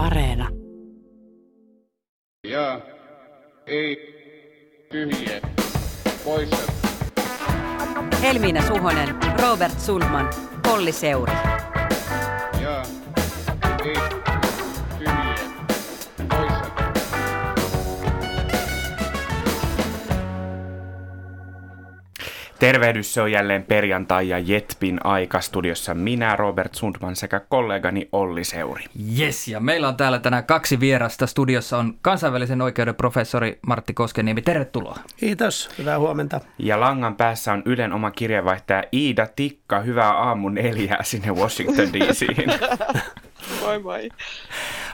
Areena. Ja ei tyhjiä poissa. Helmiina Suhonen, Robert Sundman, Olli Seuri. Tervehdys, se on jälleen perjantai ja Jetpin aika studiossa minä, Robert Sundman sekä kollegani Olli Seuri. Yes, ja meillä on täällä tänään kaksi vierasta. Studiossa on kansainvälisen oikeuden professori Martti Koskeniemi. Tervetuloa. Kiitos, hyvää huomenta. Ja langan päässä on Ylen oma kirjeenvaihtaja Iida Tikka. Hyvää aamu neljää sinne Washington DC:hin. Moi moi.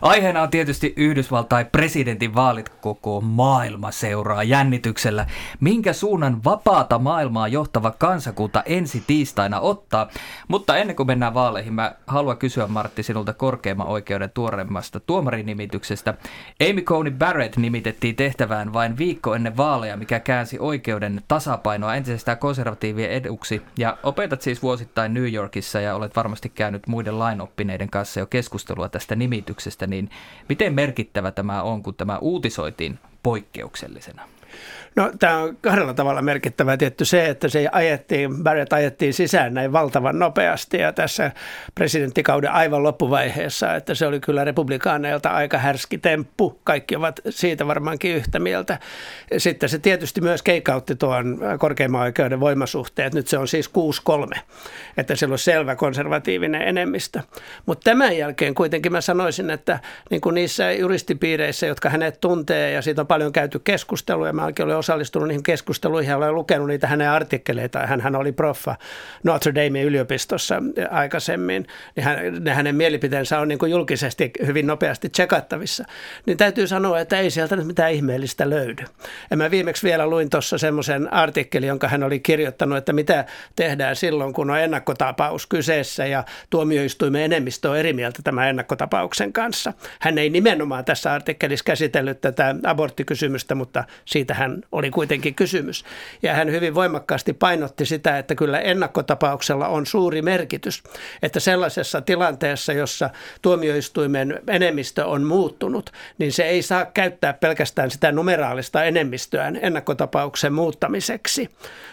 Aiheena on tietysti Yhdysvaltain presidentin vaalit koko maailma seuraa jännityksellä. Minkä suunnan vapaata maailmaa johtava kansakunta ensi tiistaina ottaa? Mutta ennen kuin mennään vaaleihin, mä haluan kysyä Martti sinulta korkeimman oikeuden tuoreimmasta tuomarinimityksestä. Amy Coney Barrett nimitettiin tehtävään vain viikko ennen vaaleja, mikä käänsi oikeuden tasapainoa entisestään konservatiivien eduksi. Ja opetat siis vuosittain New Yorkissa ja olet varmasti käynyt muiden lainoppineiden kanssa jo keskustelua tästä nimityksestä, niin miten merkittävä tämä on, kun tämä uutisoitiin poikkeuksellisena? No tämä on kahdella tavalla merkittävä tietty se, että se ajettiin, Barrett ajettiin sisään näin valtavan nopeasti ja tässä presidenttikauden aivan loppuvaiheessa, että se oli kyllä republikaaneilta aika härski temppu. Kaikki ovat siitä varmaankin yhtä mieltä. Sitten se tietysti myös keikautti tuon korkeimman oikeuden voimasuhteet. Nyt se on siis 6-3, että sillä on selvä konservatiivinen enemmistö. Mutta tämän jälkeen kuitenkin mä sanoisin, että niin kuin niissä juristipiireissä, jotka hänet tuntee ja siitä on paljon käyty keskustelua, mä olen osallistunut niihin keskusteluihin ja olen lukenut niitä hänen artikkeleita. Hän oli proffa Notre Dame yliopistossa aikaisemmin. Niin hän, ne hänen mielipiteensä on niin kuin julkisesti hyvin nopeasti tsekattavissa. Niin täytyy sanoa, että ei sieltä nyt mitään ihmeellistä löydy. Ja mä viimeksi vielä luin tuossa semmoisen artikkelin, jonka hän oli kirjoittanut, että mitä tehdään silloin, kun on ennakkotapaus kyseessä ja tuomioistuimen enemmistö on eri mieltä tämän ennakkotapauksen kanssa. Hän ei nimenomaan tässä artikkelissa käsitellyt tätä aborttikysymystä, mutta siitä hän oli kuitenkin kysymys. Ja hän hyvin voimakkaasti painotti sitä, että kyllä ennakkotapauksella on suuri merkitys, että sellaisessa tilanteessa, jossa tuomioistuimen enemmistö on muuttunut, niin se ei saa käyttää pelkästään sitä numeraalista enemmistöään ennakkotapauksen muuttamiseksi.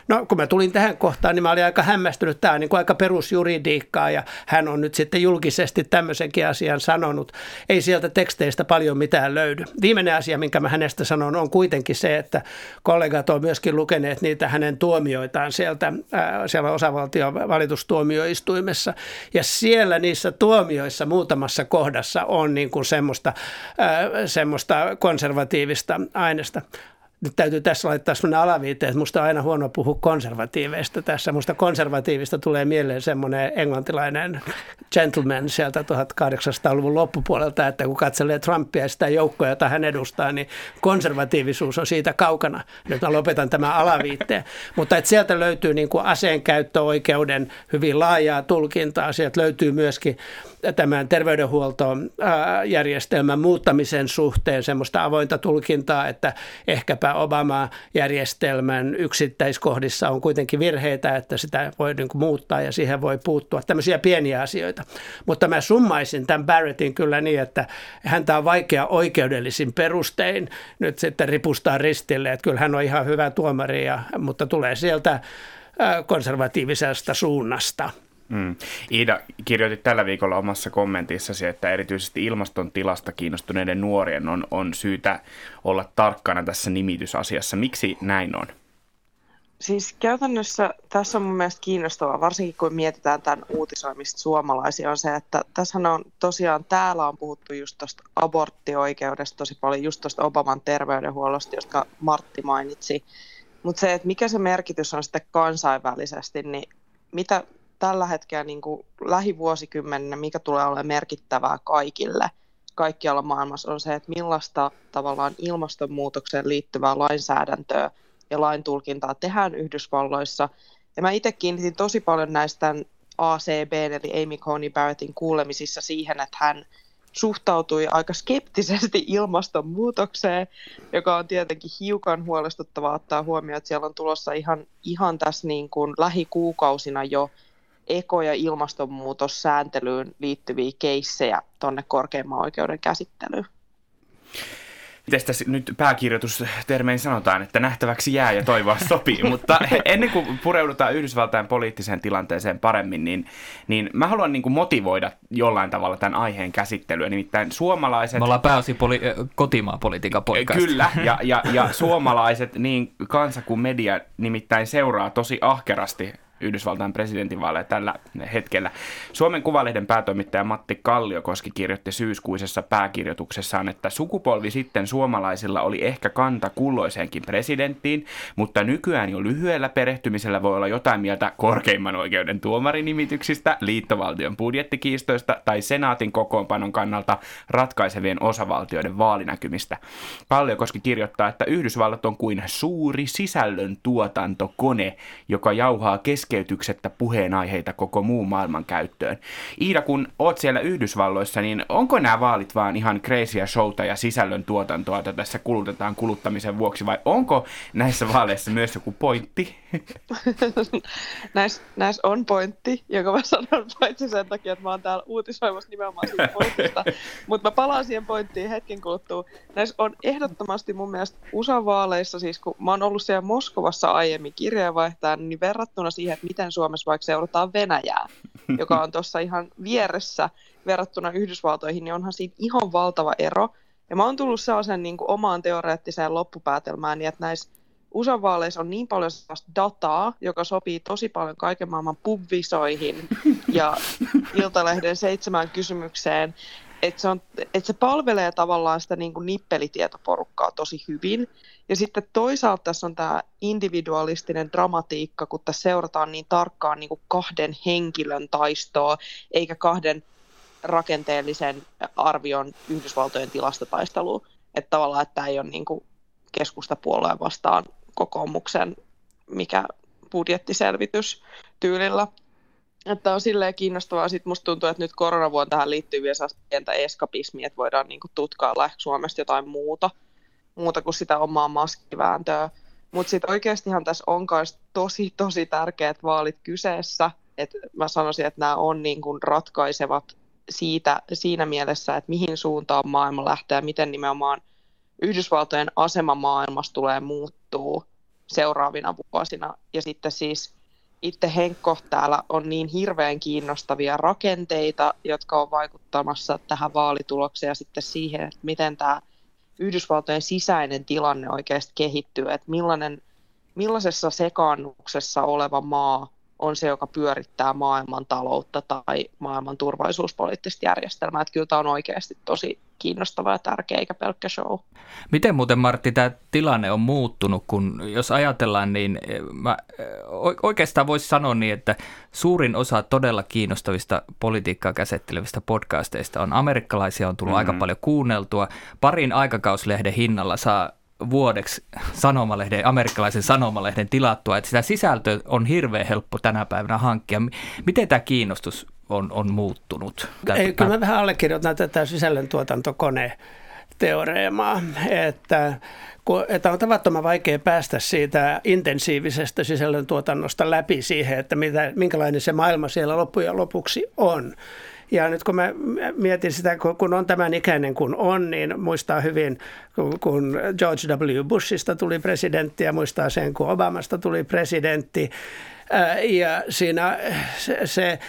No kun mä tulin tähän kohtaan, niin mä olin aika hämmästynyt. Tämä on niin kuin aika perusjuridiikkaa ja hän on nyt sitten julkisesti tämmöisenkin asian sanonut. Ei sieltä teksteistä paljon mitään löydy. Viimeinen asia, minkä mä hänestä sanon, on kuitenkin se, että kollegat on myöskin lukeneet niitä hänen tuomioitaan sieltä, siellä osavaltion valitustuomioistuimessa. Ja siellä niissä tuomioissa muutamassa kohdassa on niin kuin semmoista, semmoista konservatiivista aineesta nyt täytyy tässä laittaa sellainen alaviite, että musta on aina huono puhua konservatiiveista tässä. Musta konservatiivista tulee mieleen semmoinen englantilainen gentleman sieltä 1800-luvun loppupuolelta, että kun katselee Trumpia ja sitä joukkoa, jota hän edustaa, niin konservatiivisuus on siitä kaukana. Nyt mä lopetan tämän alaviitteen. Mutta että sieltä löytyy niin kuin aseenkäyttöoikeuden hyvin laajaa tulkintaa. Sieltä löytyy myöskin tämän terveydenhuoltojärjestelmän muuttamisen suhteen semmoista avointa tulkintaa, että ehkäpä Obama-järjestelmän yksittäiskohdissa on kuitenkin virheitä, että sitä voi niin kuin muuttaa ja siihen voi puuttua. Tämmöisiä pieniä asioita. Mutta mä summaisin tämän Barrettin kyllä niin, että häntä on vaikea oikeudellisin perustein nyt sitten ripustaa ristille, että kyllä hän on ihan hyvä tuomari, ja, mutta tulee sieltä konservatiivisesta suunnasta. Mm. Iida, kirjoitit tällä viikolla omassa kommentissasi, että erityisesti ilmaston tilasta kiinnostuneiden nuorien on, on syytä olla tarkkana tässä nimitysasiassa. Miksi näin on? Siis käytännössä tässä on mun mielestä kiinnostavaa, varsinkin kun mietitään tämän uutisoimista suomalaisia, on se, että tässä on tosiaan, täällä on puhuttu just tuosta aborttioikeudesta tosi paljon, just tuosta Obaman terveydenhuollosta, josta Martti mainitsi. Mutta se, että mikä se merkitys on sitten kansainvälisesti, niin mitä, tällä hetkellä niin kuin lähivuosikymmeninä, mikä tulee olemaan merkittävää kaikille kaikkialla maailmassa, on se, että millaista tavallaan ilmastonmuutokseen liittyvää lainsäädäntöä ja laintulkintaa tehdään Yhdysvalloissa. Ja mä itse kiinnitin tosi paljon näistä ACB, eli Amy Coney Barrettin kuulemisissa siihen, että hän suhtautui aika skeptisesti ilmastonmuutokseen, joka on tietenkin hiukan huolestuttavaa ottaa huomioon, että siellä on tulossa ihan, ihan tässä niin kuin lähikuukausina jo eko- ja ilmastonmuutossääntelyyn liittyviä keissejä tuonne korkeimman oikeuden käsittelyyn. Miten tässä nyt pääkirjoitustermein sanotaan, että nähtäväksi jää ja toivoa sopii, mutta ennen kuin pureudutaan Yhdysvaltain poliittiseen tilanteeseen paremmin, niin, niin mä haluan niin kuin motivoida jollain tavalla tämän aiheen käsittelyä, nimittäin suomalaiset... Me ollaan pääosin poli- kotimaan politiikan podcast. Kyllä, ja, ja, ja suomalaiset, niin kansa kuin media, nimittäin seuraa tosi ahkerasti Yhdysvaltain presidentinvaaleja tällä hetkellä. Suomen Kuvalehden päätoimittaja Matti Kalliokoski kirjoitti syyskuisessa pääkirjoituksessaan, että sukupolvi sitten suomalaisilla oli ehkä kanta kulloiseenkin presidenttiin, mutta nykyään jo lyhyellä perehtymisellä voi olla jotain mieltä korkeimman oikeuden tuomarinimityksistä, liittovaltion budjettikiistoista tai senaatin kokoonpanon kannalta ratkaisevien osavaltioiden vaalinäkymistä. Kalliokoski kirjoittaa, että Yhdysvallat on kuin suuri sisällön tuotantokone, joka jauhaa kesken keskeytyksettä puheenaiheita koko muun maailman käyttöön. Iida, kun oot siellä Yhdysvalloissa, niin onko nämä vaalit vaan ihan crazyä showta ja sisällön tuotantoa, jota tässä kulutetaan kuluttamisen vuoksi, vai onko näissä vaaleissa myös joku pointti? näissä näis on pointti, joka mä sanon paitsi sen takia, että mä oon täällä uutisoimassa nimenomaan siitä pointista, mutta mä palaan siihen pointtiin hetken kuluttua. Näissä on ehdottomasti mun mielestä USA-vaaleissa, siis kun mä oon ollut siellä Moskovassa aiemmin kirjeenvaihtajan, niin verrattuna siihen, että miten Suomessa vaikka seurataan Venäjää, joka on tuossa ihan vieressä verrattuna Yhdysvaltoihin, niin onhan siitä ihan valtava ero. Ja mä oon tullut sellaisen niin kuin omaan teoreettiseen loppupäätelmään, niin että näissä USA-vaaleissa on niin paljon sellaista dataa, joka sopii tosi paljon kaiken maailman pubvisoihin ja Iltalehden seitsemään kysymykseen, että se, on, että se palvelee tavallaan sitä niin kuin nippelitietoporukkaa tosi hyvin. Ja sitten toisaalta tässä on tämä individualistinen dramatiikka, kun tässä seurataan niin tarkkaan niin kuin kahden henkilön taistoa, eikä kahden rakenteellisen arvion Yhdysvaltojen tilastotaisteluun. Että tavallaan, että tämä ei ole niin kuin keskustapuolueen vastaan kokoomuksen mikä budjettiselvitys tyylillä. Että on silleen kiinnostavaa. Sitten musta tuntuu, että nyt koronavuonna tähän liittyy vielä pientä eskapismia, että voidaan niinku tutkailla ehkä Suomesta jotain muuta, muuta kuin sitä omaa maskivääntöä. Mutta sitten oikeastihan tässä on myös tosi, tosi tärkeät vaalit kyseessä. Et mä sanoisin, että nämä on niinku ratkaisevat siitä, siinä mielessä, että mihin suuntaan maailma lähtee ja miten nimenomaan Yhdysvaltojen asema maailmassa tulee muuttuu seuraavina vuosina. Ja sitten siis itse Henkko täällä on niin hirveän kiinnostavia rakenteita, jotka on vaikuttamassa tähän vaalitulokseen ja sitten siihen, että miten tämä Yhdysvaltojen sisäinen tilanne oikeasti kehittyy, että millainen, millaisessa sekaannuksessa oleva maa on se, joka pyörittää maailman taloutta tai maailman turvallisuuspoliittista järjestelmää. Että kyllä tämä on oikeasti tosi kiinnostava ja tärkeä, eikä pelkkä show. Miten muuten Martti tämä tilanne on muuttunut, kun jos ajatellaan, niin eh, mä eh, oikeastaan voisi sanoa niin, että suurin osa todella kiinnostavista politiikkaa käsittelevistä podcasteista on amerikkalaisia, on tullut mm-hmm. aika paljon kuunneltua. Parin aikakauslehden hinnalla saa vuodeksi sanomalehden, amerikkalaisen sanomalehden tilattua, että sitä sisältöä on hirveän helppo tänä päivänä hankkia. Miten tämä kiinnostus on, on muuttunut? Ei, kyllä mä vähän allekirjoitan tätä sisällöntuotantokone teoreemaa, että, että on tavattoman vaikea päästä siitä intensiivisestä sisällöntuotannosta läpi siihen, että mitä, minkälainen se maailma siellä loppujen lopuksi on. Ja nyt kun mä mietin sitä, kun on tämän ikäinen kuin on, niin muistaa hyvin, kun George W. Bushista tuli presidentti ja muistaa sen, kun Obamasta tuli presidentti. Ja siinä se, se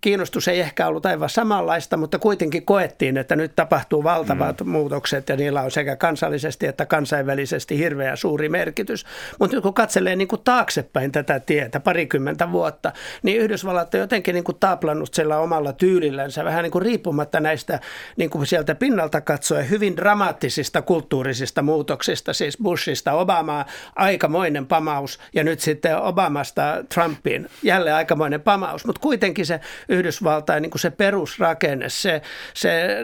kiinnostus ei ehkä ollut aivan samanlaista, mutta kuitenkin koettiin, että nyt tapahtuu valtavat mm. muutokset ja niillä on sekä kansallisesti että kansainvälisesti hirveä suuri merkitys. Mutta nyt kun katselee niin kuin taaksepäin tätä tietä parikymmentä vuotta, niin Yhdysvallat on jotenkin niin kuin taaplannut sillä omalla tyylillänsä vähän niin kuin riippumatta näistä niin kuin sieltä pinnalta katsoen hyvin dramaattisista kulttuurisista muutoksista, siis Bushista Obamaa aikamoinen pamaus ja nyt sitten Obamasta Trumpiin jälleen aikamoinen pamaus. Mutta mutta kuitenkin se Yhdysvaltain niin kuin se perusrakenne, se, se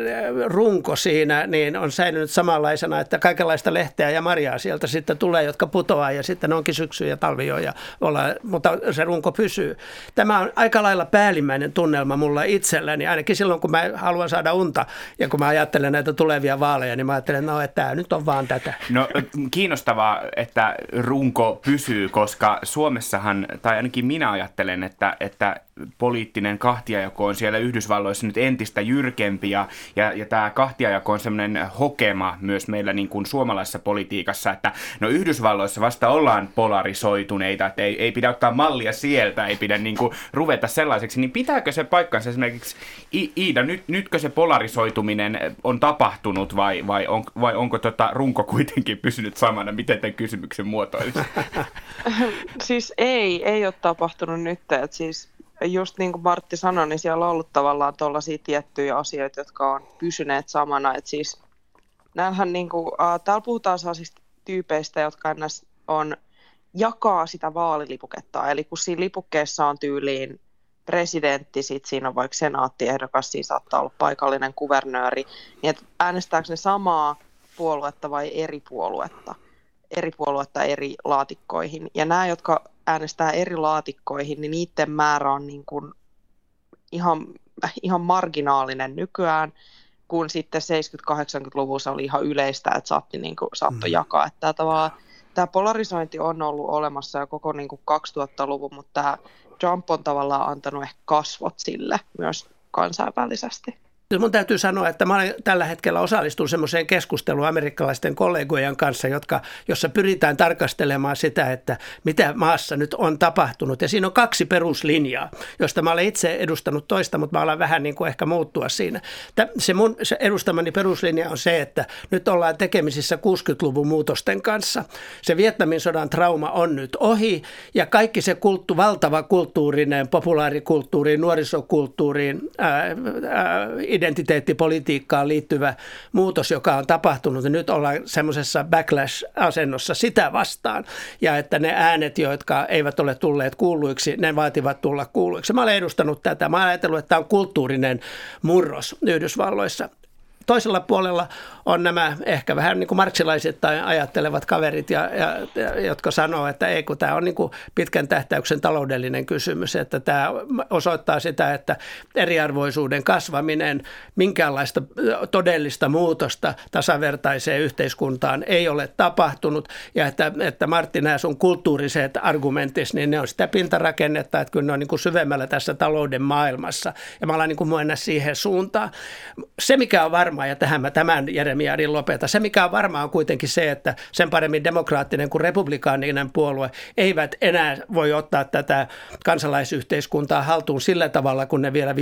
runko siinä, niin on säilynyt samanlaisena, että kaikenlaista lehteä ja marjaa sieltä sitten tulee, jotka putoaa ja sitten onkin syksy ja talvi jo, ja olla, mutta se runko pysyy. Tämä on aika lailla päällimmäinen tunnelma mulla itselläni, ainakin silloin kun mä haluan saada unta ja kun mä ajattelen näitä tulevia vaaleja, niin mä ajattelen, no, että tämä nyt on vaan tätä. No kiinnostavaa, että runko pysyy, koska Suomessahan, tai ainakin minä ajattelen, että, että poliittinen kahtiajako on siellä Yhdysvalloissa nyt entistä jyrkempi ja, ja, ja tämä kahtiajako on semmoinen hokema myös meillä niin kuin suomalaisessa politiikassa, että no Yhdysvalloissa vasta ollaan polarisoituneita, että ei, ei pidä ottaa mallia sieltä, ei pidä niin kuin ruveta sellaiseksi, niin pitääkö se paikkansa esimerkiksi Iida, nyt, nytkö se polarisoituminen on tapahtunut vai, vai, on, vai onko tota runko kuitenkin pysynyt samana? Miten tämän kysymyksen muotoilisi? siis ei, ei ole tapahtunut nyt, että siis just niin kuin Martti sanoi, niin siellä on ollut tavallaan tuollaisia tiettyjä asioita, jotka on pysyneet samana. Et siis, näillähän niin kuin, äh, täällä puhutaan sellaisista tyypeistä, jotka on jakaa sitä vaalilipuketta. Eli kun siinä lipukkeessa on tyyliin presidentti, sit siinä on vaikka senaattiehdokas, siinä saattaa olla paikallinen kuvernööri, niin että äänestääkö ne samaa puoluetta vai eri puoluetta, eri puoluetta eri laatikkoihin. Ja nämä, jotka äänestää eri laatikkoihin, niin niiden määrä on niin kuin ihan, ihan marginaalinen nykyään, kun sitten 70-80-luvussa oli ihan yleistä, että saatti, niin kuin, saattoi mm. jakaa. Että tämä, tavallaan, tämä polarisointi on ollut olemassa jo koko niin kuin 2000-luvun, mutta tämä Trump on tavallaan antanut ehkä kasvot sille myös kansainvälisesti. Mun täytyy sanoa, että mä olen tällä hetkellä osallistun semmoiseen keskusteluun amerikkalaisten kollegojen kanssa, jotka, jossa pyritään tarkastelemaan sitä, että mitä maassa nyt on tapahtunut. Ja siinä on kaksi peruslinjaa, josta mä olen itse edustanut toista, mutta mä olen vähän niin kuin ehkä muuttua siinä. Se mun se edustamani peruslinja on se, että nyt ollaan tekemisissä 60-luvun muutosten kanssa. Se Vietnamin sodan trauma on nyt ohi ja kaikki se kulttu, valtava kulttuurinen, populaarikulttuuriin, nuorisokulttuuriin, ää, ää, identiteettipolitiikkaan liittyvä muutos, joka on tapahtunut, niin nyt ollaan semmoisessa backlash-asennossa sitä vastaan. Ja että ne äänet, jotka eivät ole tulleet kuuluiksi, ne vaativat tulla kuuluiksi. Mä olen edustanut tätä. Mä olen ajatellut, että tämä on kulttuurinen murros Yhdysvalloissa toisella puolella on nämä ehkä vähän niin kuin marksilaiset tai ajattelevat kaverit, ja, ja, jotka sanoo, että ei kun tämä on niin kuin pitkän tähtäyksen taloudellinen kysymys, että tämä osoittaa sitä, että eriarvoisuuden kasvaminen, minkäänlaista todellista muutosta tasavertaiseen yhteiskuntaan ei ole tapahtunut, ja että, että Martti, nämä sun kulttuuriset argumentit, niin ne on sitä pintarakennetta, että kyllä ne on niin kuin syvemmällä tässä talouden maailmassa, ja mä olen niin kuin siihen suuntaan. Se, mikä on varma, varmaa, ja tähän mä tämän Jeremiadin lopeta. Se, mikä on varmaa, on kuitenkin se, että sen paremmin demokraattinen kuin republikaaninen puolue eivät enää voi ottaa tätä kansalaisyhteiskuntaa haltuun sillä tavalla, kun ne vielä 50-, 60-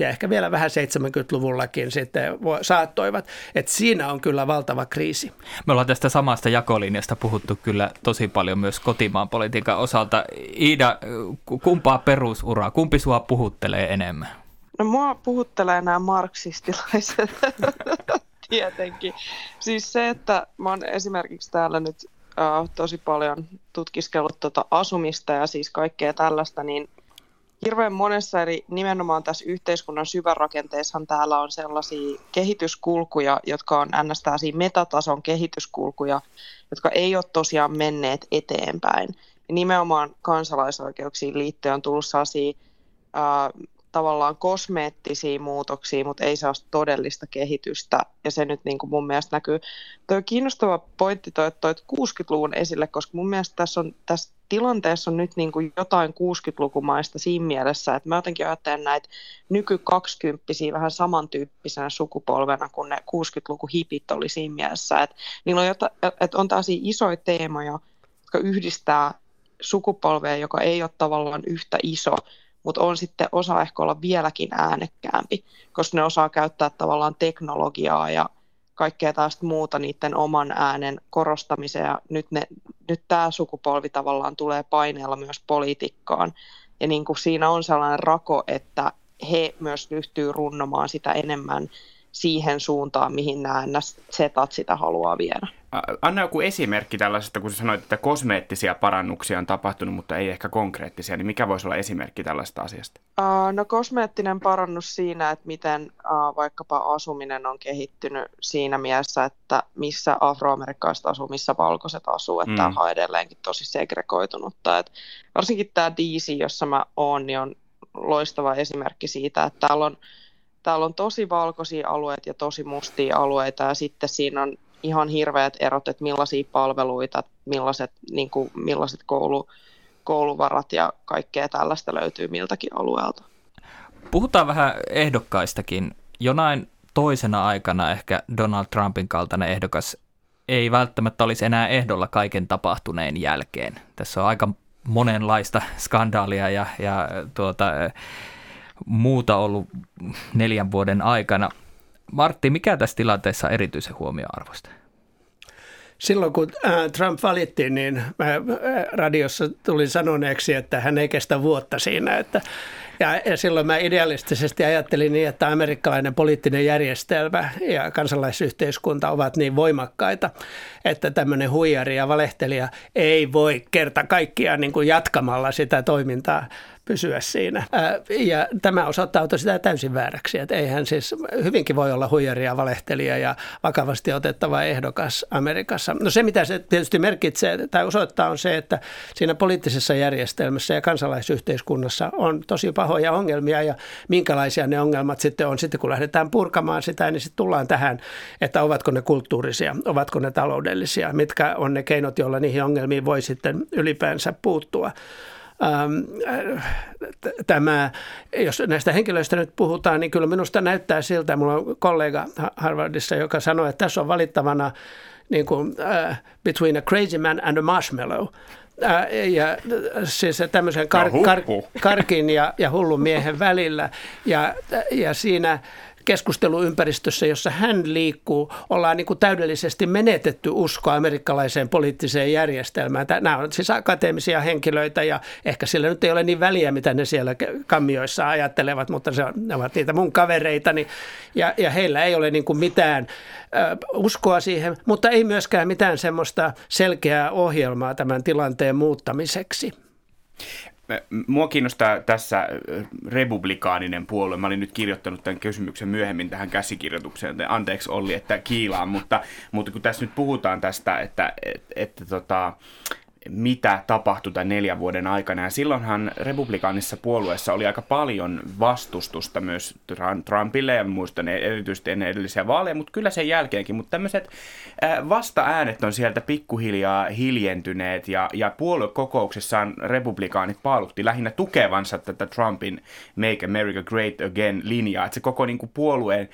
ja ehkä vielä vähän 70-luvullakin sitten saattoivat. että siinä on kyllä valtava kriisi. Me ollaan tästä samasta jakolinjasta puhuttu kyllä tosi paljon myös kotimaan politiikan osalta. Iida, kumpaa perusuraa, kumpi sua puhuttelee enemmän? No mua puhuttelee nämä marksistilaiset tietenkin. Siis se, että mä oon esimerkiksi täällä nyt äh, tosi paljon tutkiskellut tuota asumista ja siis kaikkea tällaista, niin hirveän monessa eri nimenomaan tässä yhteiskunnan syvärakenteessahan täällä on sellaisia kehityskulkuja, jotka on ns. metatason kehityskulkuja, jotka ei ole tosiaan menneet eteenpäin. Ja nimenomaan kansalaisoikeuksiin liittyen on tullut sellaisia tavallaan kosmeettisia muutoksia, mutta ei saa todellista kehitystä. Ja se nyt niin kuin mun mielestä näkyy. Tuo kiinnostava pointti toi, toi 60-luvun esille, koska mun mielestä tässä, on, tässä tilanteessa on nyt niin kuin jotain 60-lukumaista siinä mielessä, että mä jotenkin ajattelen näitä nyky 20 vähän samantyyppisenä sukupolvena kuin ne 60-luku hipit oli siinä mielessä, että niillä on, jota, että on tällaisia isoja teemoja, jotka yhdistää sukupolvea, joka ei ole tavallaan yhtä iso, mutta on sitten osa ehkä olla vieläkin äänekkäämpi, koska ne osaa käyttää tavallaan teknologiaa ja kaikkea taas muuta niiden oman äänen korostamiseen. Ja nyt, ne, nyt tämä sukupolvi tavallaan tulee paineella myös politiikkaan. Ja niin kuin siinä on sellainen rako, että he myös ryhtyy runnomaan sitä enemmän siihen suuntaan, mihin nämä setat sitä haluaa viedä. Anna joku esimerkki tällaisesta, kun sä sanoit, että kosmeettisia parannuksia on tapahtunut, mutta ei ehkä konkreettisia, niin mikä voisi olla esimerkki tällaista asiasta? no kosmeettinen parannus siinä, että miten vaikkapa asuminen on kehittynyt siinä mielessä, että missä afroamerikkalaiset asuu, missä valkoiset asuu, että mm. tämä on edelleenkin tosi segregoitunutta. Et varsinkin tämä DC, jossa mä oon, niin on loistava esimerkki siitä, että täällä on, täällä on tosi valkoisia alueita ja tosi mustia alueita ja sitten siinä on ihan hirveät erot, että millaisia palveluita, millaiset, niin kuin, millaiset koulu, kouluvarat ja kaikkea tällaista löytyy miltäkin alueelta. Puhutaan vähän ehdokkaistakin. Jonain toisena aikana ehkä Donald Trumpin kaltainen ehdokas ei välttämättä olisi enää ehdolla kaiken tapahtuneen jälkeen. Tässä on aika monenlaista skandaalia ja, ja tuota, muuta ollut neljän vuoden aikana. Martti, mikä tässä tilanteessa on erityisen huomioarvoista? Silloin kun Trump valittiin, niin radiossa tuli sanoneeksi, että hän ei kestä vuotta siinä. Että, ja, ja silloin mä idealistisesti ajattelin niin, että amerikkalainen poliittinen järjestelmä ja kansalaisyhteiskunta ovat niin voimakkaita, että tämmöinen huijari ja valehtelija ei voi kerta kaikkiaan niin kuin jatkamalla sitä toimintaa pysyä siinä. Ja tämä osoittautui sitä täysin vääräksi, että eihän siis hyvinkin voi olla huijaria, valehtelija ja vakavasti otettava ehdokas Amerikassa. No se, mitä se tietysti merkitsee tai osoittaa on se, että siinä poliittisessa järjestelmässä ja kansalaisyhteiskunnassa on tosi pahoja ongelmia ja minkälaisia ne ongelmat sitten on. Sitten kun lähdetään purkamaan sitä, niin sitten tullaan tähän, että ovatko ne kulttuurisia, ovatko ne taloudellisia, mitkä on ne keinot, joilla niihin ongelmiin voi sitten ylipäänsä puuttua. Ähm, tämä, jos näistä henkilöistä nyt puhutaan, niin kyllä minusta näyttää siltä, mulla on kollega Harvardissa, joka sanoi, että tässä on valittavana niin kuin, uh, between a crazy man and a marshmallow. Uh, ja siis tämmöisen kar, kar, karkin ja, ja hullun miehen välillä. Ja, ja siinä keskusteluympäristössä, jossa hän liikkuu, ollaan niin kuin täydellisesti menetetty usko amerikkalaiseen poliittiseen järjestelmään. Nämä on siis akateemisia henkilöitä ja ehkä sillä nyt ei ole niin väliä, mitä ne siellä kammioissa ajattelevat, mutta se on, ne ovat niitä mun kavereitani ja, ja heillä ei ole niin kuin mitään uskoa siihen, mutta ei myöskään mitään semmoista selkeää ohjelmaa tämän tilanteen muuttamiseksi. Mua kiinnostaa tässä republikaaninen puolue. Mä olin nyt kirjoittanut tämän kysymyksen myöhemmin tähän käsikirjoitukseen. Anteeksi Olli, että kiilaan, mutta, mutta kun tässä nyt puhutaan tästä, että, että, että tota, mitä tapahtui tämän neljän vuoden aikana. Ja silloinhan republikaanissa puolueessa oli aika paljon vastustusta myös Trumpille ja muistan erityisesti ennen edellisiä vaaleja, mutta kyllä sen jälkeenkin. Mutta tämmöiset vasta-äänet on sieltä pikkuhiljaa hiljentyneet ja, ja puoluekokouksessaan republikaanit paalutti lähinnä tukevansa tätä Trumpin Make America Great Again linjaa. Että se koko niin kuin puolueen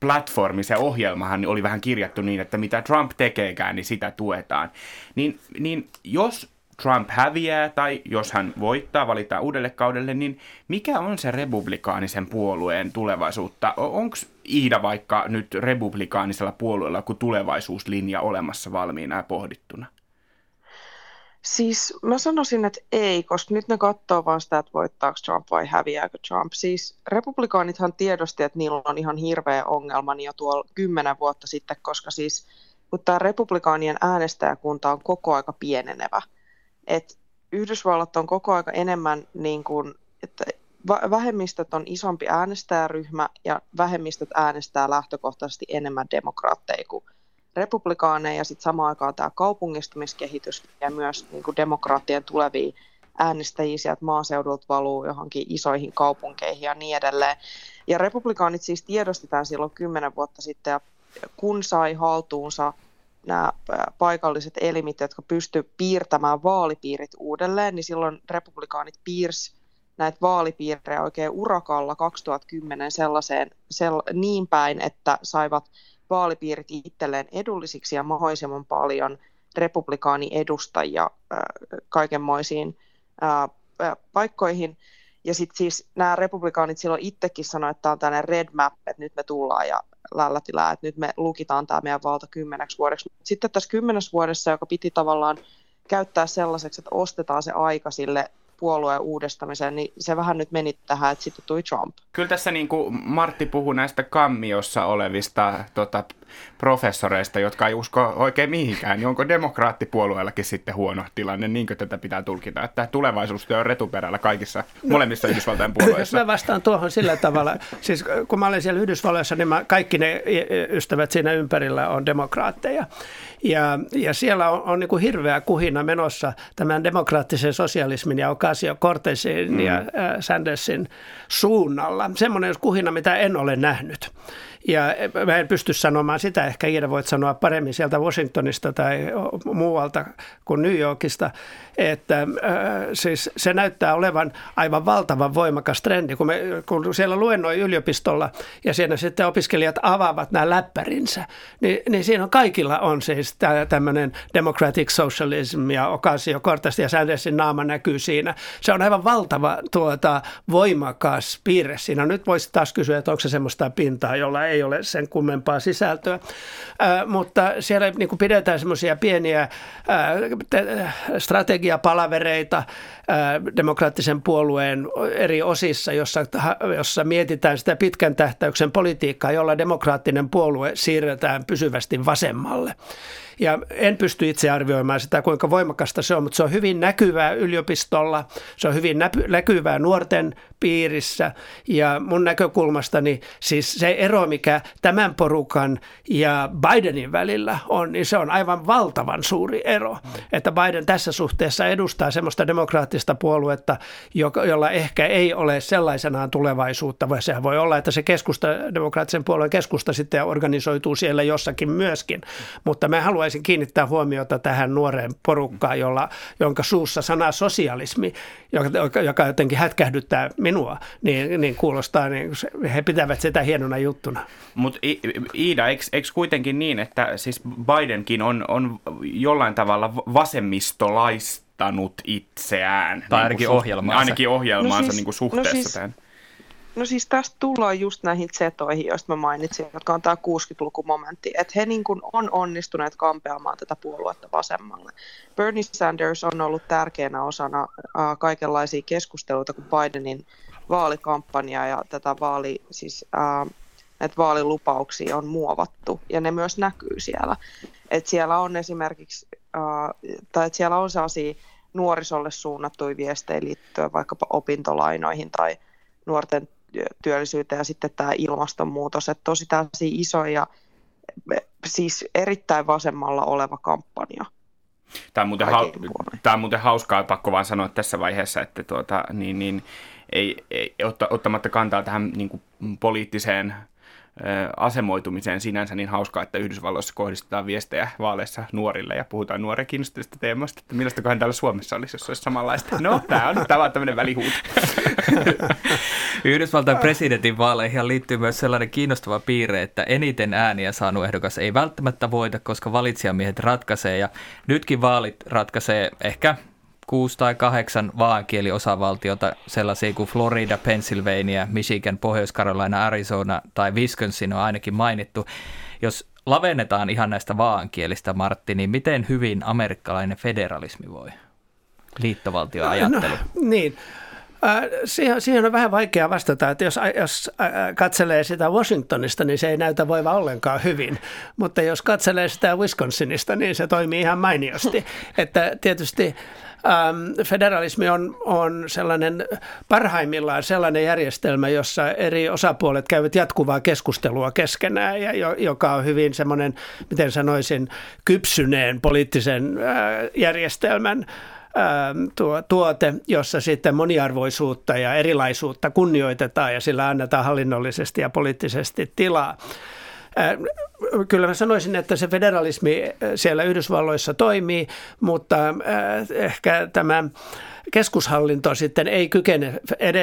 platformi, se ohjelmahan oli vähän kirjattu niin, että mitä Trump tekeekään, niin sitä tuetaan. Niin, niin jos Trump häviää tai jos hän voittaa, valitaan uudelle kaudelle, niin mikä on se republikaanisen puolueen tulevaisuutta? Onko Iida vaikka nyt republikaanisella puolueella kuin tulevaisuuslinja olemassa valmiina ja pohdittuna? Siis mä sanoisin, että ei, koska nyt ne katsoo vaan sitä, että voittaako Trump vai häviääkö Trump. Siis republikaanithan tiedosti, että niillä on ihan hirveä ongelma niin jo tuolla kymmenen vuotta sitten, koska siis kun tämä republikaanien äänestäjäkunta on koko aika pienenevä. Et Yhdysvallat on koko aika enemmän niin kuin, että vähemmistöt on isompi äänestäjäryhmä ja vähemmistöt äänestää lähtökohtaisesti enemmän demokraatteja kuin republikaaneja ja sitten samaan aikaan tämä kaupungistumiskehitys ja myös niin kuin demokraattien tulevia äänestäjiä sieltä maaseudulta valuu johonkin isoihin kaupunkeihin ja niin edelleen. Ja republikaanit siis tiedostetaan silloin kymmenen vuotta sitten ja kun sai haltuunsa nämä paikalliset elimit, jotka pysty piirtämään vaalipiirit uudelleen, niin silloin republikaanit piirsi näitä vaalipiirejä oikein urakalla 2010 sellaiseen sell, niin päin, että saivat vaalipiirit itselleen edullisiksi ja mahdollisimman paljon republikaaniedustajia äh, kaikenmoisiin äh, paikkoihin. Ja sitten siis nämä republikaanit silloin itsekin sanoivat, että tämä on tällainen red map, että nyt me tullaan ja lällätilää, että nyt me lukitaan tämä meidän valta kymmeneksi vuodeksi. Sitten tässä kymmenes vuodessa, joka piti tavallaan käyttää sellaiseksi, että ostetaan se aika sille puolueen uudistamiseen, niin se vähän nyt meni tähän, että sitten tuli Trump. Kyllä tässä niin kuin Martti puhui näistä kammiossa olevista tota, professoreista, jotka ei usko oikein mihinkään, niin onko demokraattipuolueellakin sitten huono tilanne, niinkö tätä pitää tulkita, että tulevaisuus on retuperällä kaikissa no, molemmissa Yhdysvaltain puolueissa? Mä vastaan tuohon sillä tavalla, siis kun mä olen siellä Yhdysvalloissa, niin mä, kaikki ne ystävät siinä ympärillä on demokraatteja. Ja, ja siellä on, on niin kuin hirveä kuhina menossa tämän demokraattisen sosialismin ja Ocasio-Cortezin mm. ja Sandersin suunnalla. Semmoinen kuhina, mitä en ole nähnyt. Ja mä en pysty sanomaan sitä, ehkä Iida voit sanoa paremmin sieltä Washingtonista tai muualta kuin New Yorkista, että äh, siis se näyttää olevan aivan valtavan voimakas trendi, kun, me, kun siellä luennoi yliopistolla ja siinä sitten opiskelijat avaavat nämä läppärinsä, niin, niin siinä on kaikilla on siis tämmöinen democratic socialism ja Ocasio Cortez ja Sandersin naama näkyy siinä. Se on aivan valtava tuota, voimakas piirre siinä. Nyt voisi taas kysyä, että onko se semmoista pintaa, jolla ole sen kummempaa sisältöä, äh, mutta siellä niin kuin pidetään semmoisia pieniä äh, strategiapalavereita äh, demokraattisen puolueen eri osissa, jossa, jossa mietitään sitä pitkän tähtäyksen politiikkaa, jolla demokraattinen puolue siirretään pysyvästi vasemmalle. Ja en pysty itse arvioimaan sitä, kuinka voimakasta se on, mutta se on hyvin näkyvää yliopistolla, se on hyvin näkyvää nuorten piirissä ja mun näkökulmastani siis se ero, mikä tämän porukan ja Bidenin välillä on, niin se on aivan valtavan suuri ero. Että Biden tässä suhteessa edustaa semmoista demokraattista puoluetta, jolla ehkä ei ole sellaisenaan tulevaisuutta, vai sehän voi olla, että se keskusta, demokraattisen puolueen keskusta sitten organisoituu siellä jossakin myöskin, mutta mä haluaisin kiinnittää huomiota tähän nuoreen porukkaan, jolla, jonka suussa sana sosialismi, joka, joka jotenkin hätkähdyttää minua, niin, niin kuulostaa, niin he pitävät sitä hienona juttuna. Mutta Iida, eikö, eikö kuitenkin niin, että siis Bidenkin on, on jollain tavalla vasemmistolaistanut itseään? Tai niin ainakin ohjelmaansa. Ainakin ohjelmaansa no siis, niin kuin suhteessa no siis, tähän. No siis tästä tullaan just näihin setoihin, joista mä mainitsin, jotka on tämä 60-lukumomentti, että he niin kuin on onnistuneet kampeamaan tätä puoluetta vasemmalle. Bernie Sanders on ollut tärkeänä osana äh, kaikenlaisia keskusteluita, kun Bidenin vaalikampanja ja tätä vaali, siis, äh, näitä vaalilupauksia on muovattu ja ne myös näkyy siellä. Et siellä on esimerkiksi, äh, tai että siellä on sellaisia nuorisolle suunnattuja viestejä liittyen vaikkapa opintolainoihin tai nuorten työllisyyteen ja sitten tämä ilmastonmuutos, että tosi tällaisia isoja, siis erittäin vasemmalla oleva kampanja. Tämä on muuten, hau- tämä on muuten hauskaa, pakko vaan sanoa tässä vaiheessa, että tuota, niin, niin, ei, ei, ottamatta kantaa tähän niin kuin poliittiseen asemoitumiseen sinänsä niin hauskaa, että Yhdysvalloissa kohdistetaan viestejä vaaleissa nuorille ja puhutaan nuoren kiinnostavista teemasta, että millaistakohan täällä Suomessa olisi, jos olisi samanlaista. No, tämä on, tämä on tämmöinen välihuuto. Yhdysvaltain presidentin vaaleihin liittyy myös sellainen kiinnostava piirre, että eniten ääniä saanut ehdokas ei välttämättä voita, koska valitsijamiehet ratkaisee ja nytkin vaalit ratkaisee ehkä kuusi tai kahdeksan vaankieliosavaltiota, sellaisia kuin Florida, Pennsylvania, Michigan, Pohjois-Carolina, Arizona tai Wisconsin on ainakin mainittu. Jos lavennetaan ihan näistä vaankielistä, Martti, niin miten hyvin amerikkalainen federalismi voi? Liittovaltioajattelu. No, niin. Siihen, siihen on vähän vaikea vastata, että jos, jos katselee sitä Washingtonista, niin se ei näytä voiva ollenkaan hyvin, mutta jos katselee sitä Wisconsinista, niin se toimii ihan mainiosti. Että tietysti ähm, federalismi on, on sellainen parhaimmillaan sellainen järjestelmä, jossa eri osapuolet käyvät jatkuvaa keskustelua keskenään ja jo, joka on hyvin semmoinen, miten sanoisin, kypsyneen poliittisen äh, järjestelmän tuo, tuote, jossa sitten moniarvoisuutta ja erilaisuutta kunnioitetaan ja sillä annetaan hallinnollisesti ja poliittisesti tilaa. Äh, kyllä mä sanoisin, että se federalismi äh, siellä Yhdysvalloissa toimii, mutta äh, ehkä tämä keskushallinto sitten ei kykene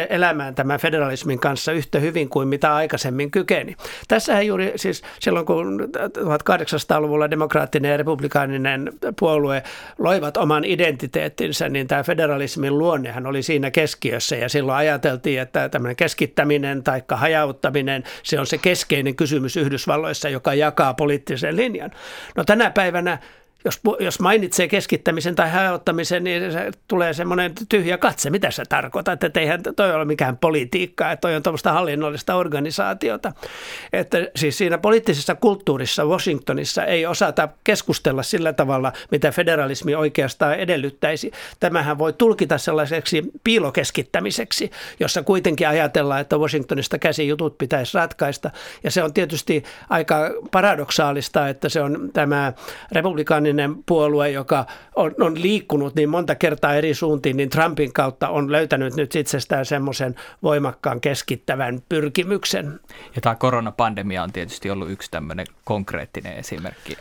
elämään tämän federalismin kanssa yhtä hyvin kuin mitä aikaisemmin kykeni. Tässähän juuri siis silloin, kun 1800-luvulla demokraattinen ja republikaaninen puolue loivat oman identiteettinsä, niin tämä federalismin luonnehan oli siinä keskiössä ja silloin ajateltiin, että tämmöinen keskittäminen tai hajauttaminen, se on se keskeinen kysymys Yhdysvalloissa, joka jakaa poliittisen linjan. No tänä päivänä jos, jos mainitsee keskittämisen tai hajottamisen, niin se tulee semmoinen tyhjä katse, mitä se tarkoittaa, että eihän toi ole mikään politiikkaa, että toi on tuommoista hallinnollista organisaatiota. Että siis siinä poliittisessa kulttuurissa Washingtonissa ei osata keskustella sillä tavalla, mitä federalismi oikeastaan edellyttäisi. Tämähän voi tulkita sellaiseksi piilokeskittämiseksi, jossa kuitenkin ajatellaan, että Washingtonista käsi jutut pitäisi ratkaista. Ja se on tietysti aika paradoksaalista, että se on tämä republikaani demokraattinen puolue, joka on, on liikkunut niin monta kertaa eri suuntiin, niin Trumpin kautta on löytänyt nyt itsestään semmoisen voimakkaan keskittävän pyrkimyksen. Ja tämä koronapandemia on tietysti ollut yksi tämmöinen konkreettinen esimerkki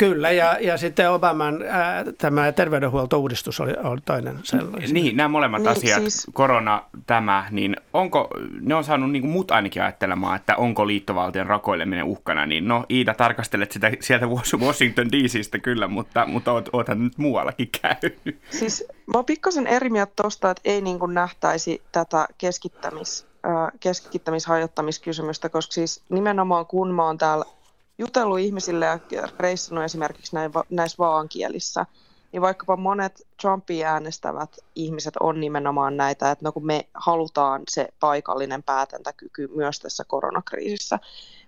Kyllä, ja, ja sitten Obaman ää, tämä terveydenhuoltouudistus oli, oli toinen sellainen. Niin, nämä molemmat niin, asiat, siis... korona, tämä, niin onko, ne on saanut niin kuin mut ainakin ajattelemaan, että onko liittovaltion rakoileminen uhkana, niin no Iida, tarkastelet sitä sieltä Washington DCstä kyllä, mutta, mutta oot, oothan nyt muuallakin käynyt. Siis mä oon pikkasen eri mieltä tosta, että ei niin kuin nähtäisi tätä keskittämis, keskittämishajottamiskysymystä, koska siis nimenomaan kun mä oon täällä jutellut ihmisille ja reissannut esimerkiksi näin, näissä vaankielissä, niin vaikkapa monet Trumpia äänestävät ihmiset on nimenomaan näitä, että no kun me halutaan se paikallinen päätäntäkyky myös tässä koronakriisissä.